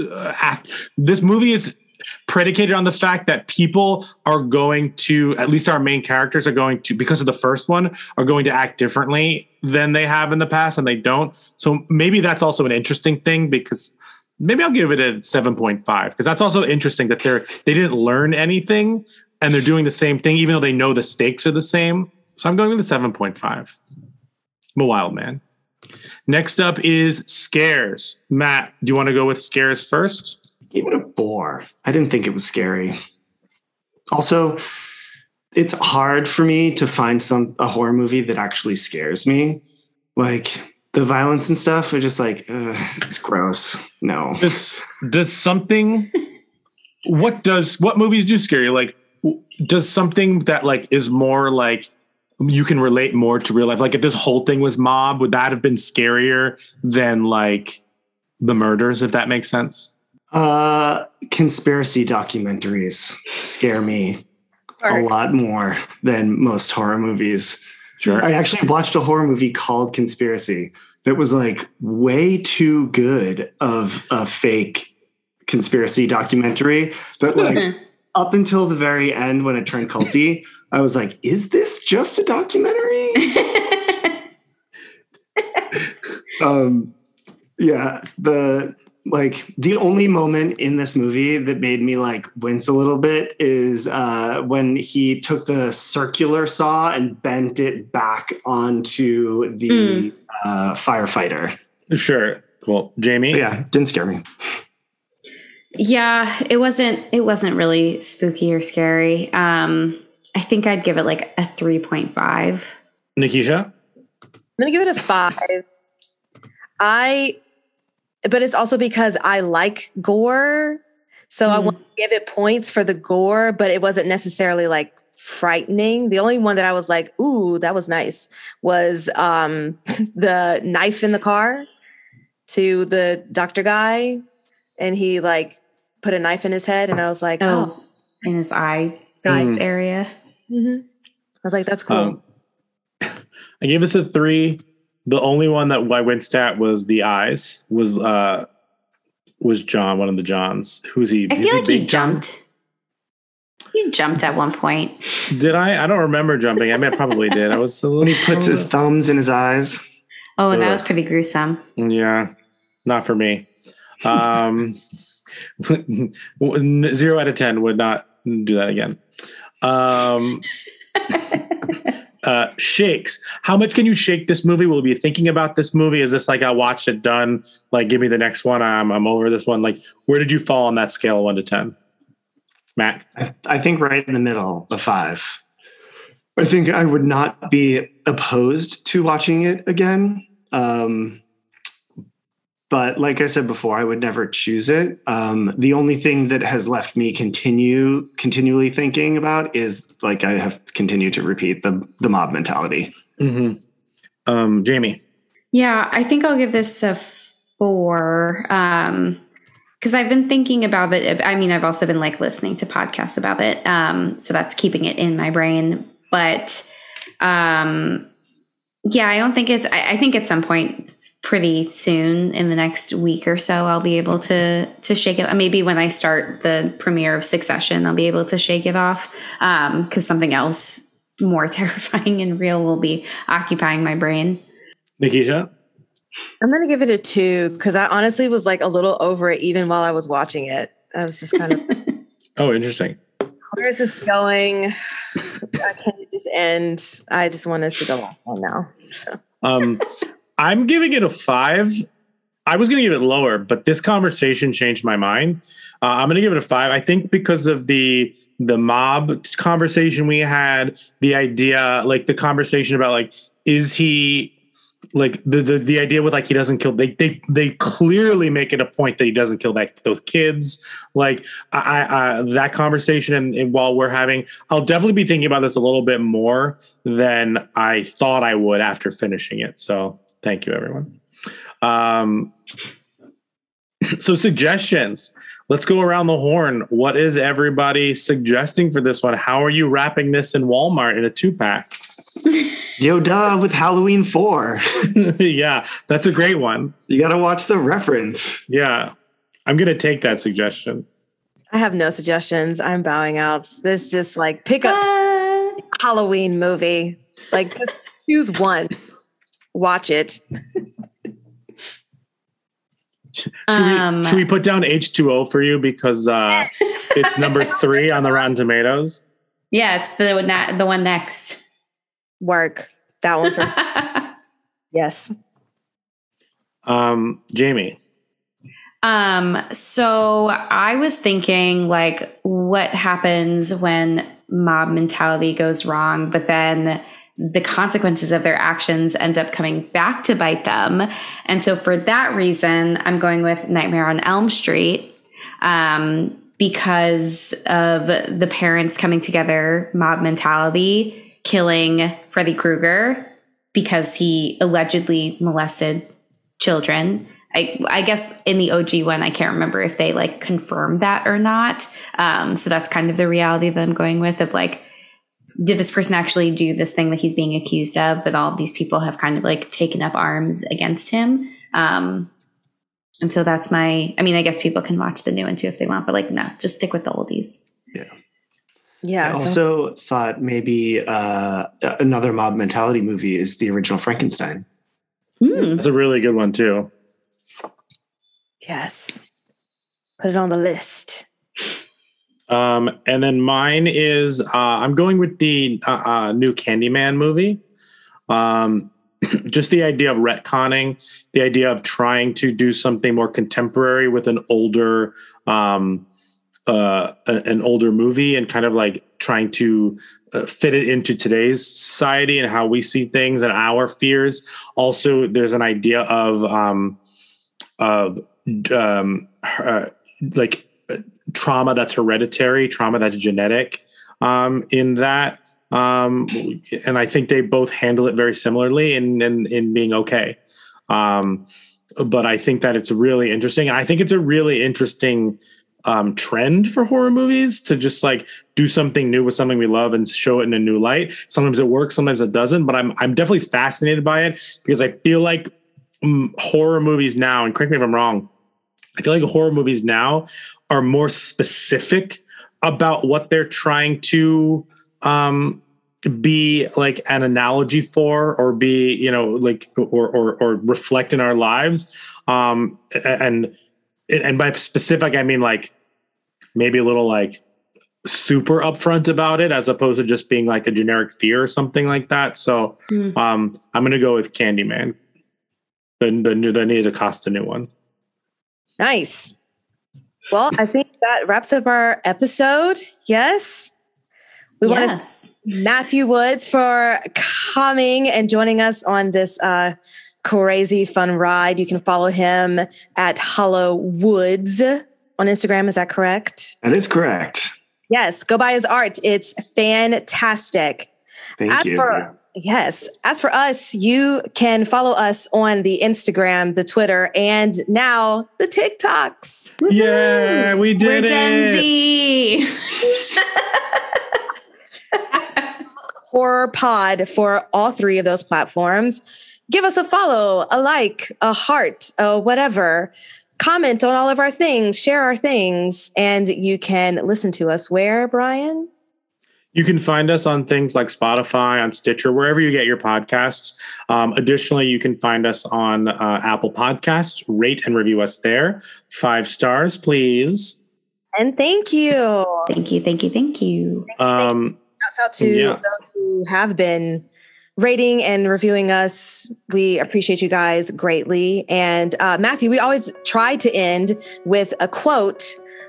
S9: uh, act. This movie is predicated on the fact that people are going to at least our main characters are going to because of the first one are going to act differently than they have in the past and they don't so maybe that's also an interesting thing because maybe i'll give it a 7.5 because that's also interesting that they're they didn't learn anything and they're doing the same thing even though they know the stakes are the same so i'm going with the 7.5 i'm a wild man next up is scares matt do you want to go with scares first
S4: Gave it a four. I didn't think it was scary. Also, it's hard for me to find some a horror movie that actually scares me. Like the violence and stuff are just like it's gross. No.
S9: does does something what does what movies do scare you like does something that like is more like you can relate more to real life. Like if this whole thing was mob, would that have been scarier than like the murders? If that makes sense.
S4: Uh, conspiracy documentaries scare me a lot more than most horror movies.
S9: Sure.
S4: I actually watched a horror movie called Conspiracy that was like way too good of a fake conspiracy documentary that like up until the very end when it turned [laughs] culty, I was like, is this just a documentary? [laughs] um yeah, the like the only moment in this movie that made me like wince a little bit is uh, when he took the circular saw and bent it back onto the
S6: Mm.
S4: uh, firefighter.
S9: Sure. Cool. Jamie.
S4: Yeah, didn't scare me.
S6: Yeah, it wasn't it wasn't really spooky or scary. Um I think I'd give it like a 3.5.
S9: Nikisha.
S7: I'm gonna give it a five. I, but it's also because I like gore, so I want to give it points for the gore, but it wasn't necessarily like frightening. The only one that I was like, "Ooh, that was nice," was um [laughs] the knife in the car to the doctor guy, and he like put a knife in his head, and I was like, "Oh."
S6: Oh, in his eye face
S9: Mm.
S6: area.
S7: Mhm. I was like, "That's cool."
S9: Um, [laughs] I gave this a three. The only one that I winced at was the eyes. Was uh was John, one of the Johns. Who's he?
S6: I feel
S9: he
S6: like you
S9: Big John?
S6: jumped. You jumped at one point.
S9: Did I? I don't remember jumping. I mean, I probably did. I was a little.
S4: When he puts his [laughs] thumbs in his eyes.
S6: Oh, that
S9: Ugh.
S6: was pretty gruesome.
S9: Yeah, not for me. Um, [laughs] zero out of ten would not do that again. Um, [laughs] uh, shakes. How much can you shake this movie? Will be thinking about this movie? Is this like I watched it done? Like, give me the next one. I'm I'm over this one. Like, where did you fall on that scale, one to ten? Matt.
S4: I, I think right in the middle, a five. I think I would not be opposed to watching it again. Um, but like I said before, I would never choose it. Um, the only thing that has left me continue continually thinking about is like I have continued to repeat the the mob mentality.
S9: Mm-hmm. Um, Jamie.
S6: Yeah, I think I'll give this a four. Um, because I've been thinking about it. I mean, I've also been like listening to podcasts about it. Um, so that's keeping it in my brain. But um, yeah, I don't think it's. I, I think at some point, pretty soon in the next week or so, I'll be able to to shake it. Maybe when I start the premiere of Succession, I'll be able to shake it off. Um, because something else more [laughs] terrifying and real will be occupying my brain.
S9: Nikisha.
S7: I'm gonna give it a two because I honestly was like a little over it even while I was watching it. I was just kind of, [laughs]
S9: Oh, interesting.
S7: where is this going? [sighs] I can't just end. I just want us to go on now. So
S9: Um, [laughs] I'm giving it a five. I was going to give it lower, but this conversation changed my mind. Uh, I'm going to give it a five. I think because of the the mob conversation we had, the idea, like the conversation about like, is he like the the, the idea with like he doesn't kill they they they clearly make it a point that he doesn't kill that those kids like i i that conversation and, and while we're having i'll definitely be thinking about this a little bit more than i thought i would after finishing it so thank you everyone um so suggestions let's go around the horn what is everybody suggesting for this one how are you wrapping this in walmart in a two-pack [laughs]
S4: Yo, duh, with Halloween 4. [laughs]
S9: yeah, that's a great one.
S4: You got to watch the reference.
S9: Yeah, I'm going to take that suggestion.
S7: I have no suggestions. I'm bowing out. This just like pick up Halloween movie. Like just choose one. Watch it.
S9: Should,
S6: Um,
S9: we, should we put down H2O for you because uh, [laughs] it's number three on the Rotten Tomatoes?
S6: Yeah, it's the na- the one next.
S7: Work. That one for [laughs] Yes.
S9: Um, Jamie.
S6: Um, so I was thinking like what happens when mob mentality goes wrong, but then the consequences of their actions end up coming back to bite them. And so for that reason, I'm going with Nightmare on Elm Street. Um, because of the parents coming together, mob mentality, killing Freddy Krueger because he allegedly molested children. I, I guess in the OG one, I can't remember if they like confirmed that or not. Um, so that's kind of the reality that I'm going with of like, did this person actually do this thing that he's being accused of? But all of these people have kind of like taken up arms against him. Um, and so that's my, I mean, I guess people can watch the new one too if they want, but like, no, just stick with the oldies.
S4: Yeah.
S7: Yeah.
S4: I also thought maybe uh, another mob mentality movie is the original Frankenstein.
S6: Mm.
S9: That's a really good one too.
S7: Yes. Put it on the list.
S9: Um, and then mine is uh, I'm going with the uh, uh, new Candyman movie. Um, [clears throat] just the idea of retconning, the idea of trying to do something more contemporary with an older, um, uh, an older movie, and kind of like trying to uh, fit it into today's society and how we see things and our fears. Also, there's an idea of um, of um, uh, like trauma that's hereditary, trauma that's genetic um, in that. Um, and I think they both handle it very similarly in in, in being okay. Um, but I think that it's really interesting. I think it's a really interesting um, trend for horror movies to just like do something new with something we love and show it in a new light. Sometimes it works, sometimes it doesn't. But I'm I'm definitely fascinated by it because I feel like mm, horror movies now, and correct me if I'm wrong, I feel like horror movies now are more specific about what they're trying to um, be like an analogy for or be you know like or or, or reflect in our lives um and and by specific i mean like maybe a little like super upfront about it as opposed to just being like a generic fear or something like that so
S6: Mm.
S9: um i'm gonna go with candyman the the new the Nia a new one
S7: Nice. Well, I think that wraps up our episode. Yes. We
S6: Yes.
S7: want to Matthew Woods for coming and joining us on this uh, crazy fun ride. You can follow him at Hollow Woods on Instagram. Is that correct?
S4: That is correct.
S7: Yes. Go buy his art. It's fantastic.
S4: Thank
S7: As
S4: you.
S7: for- yes. As for us, you can follow us on the Instagram, the Twitter, and now the TikToks.
S9: yeah we did
S6: We're Gen
S9: it
S6: Z. [laughs]
S7: Horror Pod for all three of those platforms. Give us a follow, a like, a heart, a whatever. Comment on all of our things, share our things, and you can listen to us where, Brian?
S9: You can find us on things like Spotify, on Stitcher, wherever you get your podcasts. Um, additionally, you can find us on uh, Apple Podcasts. Rate and review us there. Five stars, please.
S7: And thank you.
S6: Thank you, thank you, thank you.
S9: Um,
S7: Shouts out to
S9: Yeah.
S7: those who have been rating and reviewing us. We appreciate you guys greatly. And uh, Matthew, we always try to end with a quote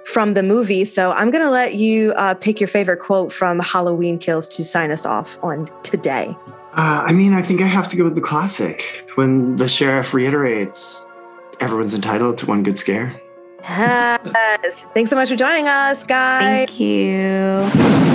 S7: from the movie. So I'm going to let you uh, pick your favorite quote from Halloween Kills to sign us off on today.
S4: Uh, I mean, I think I have to go with the classic when the sheriff reiterates everyone's entitled to one good scare.
S7: Yes. Thanks so much for joining us, guys.
S6: Thank you.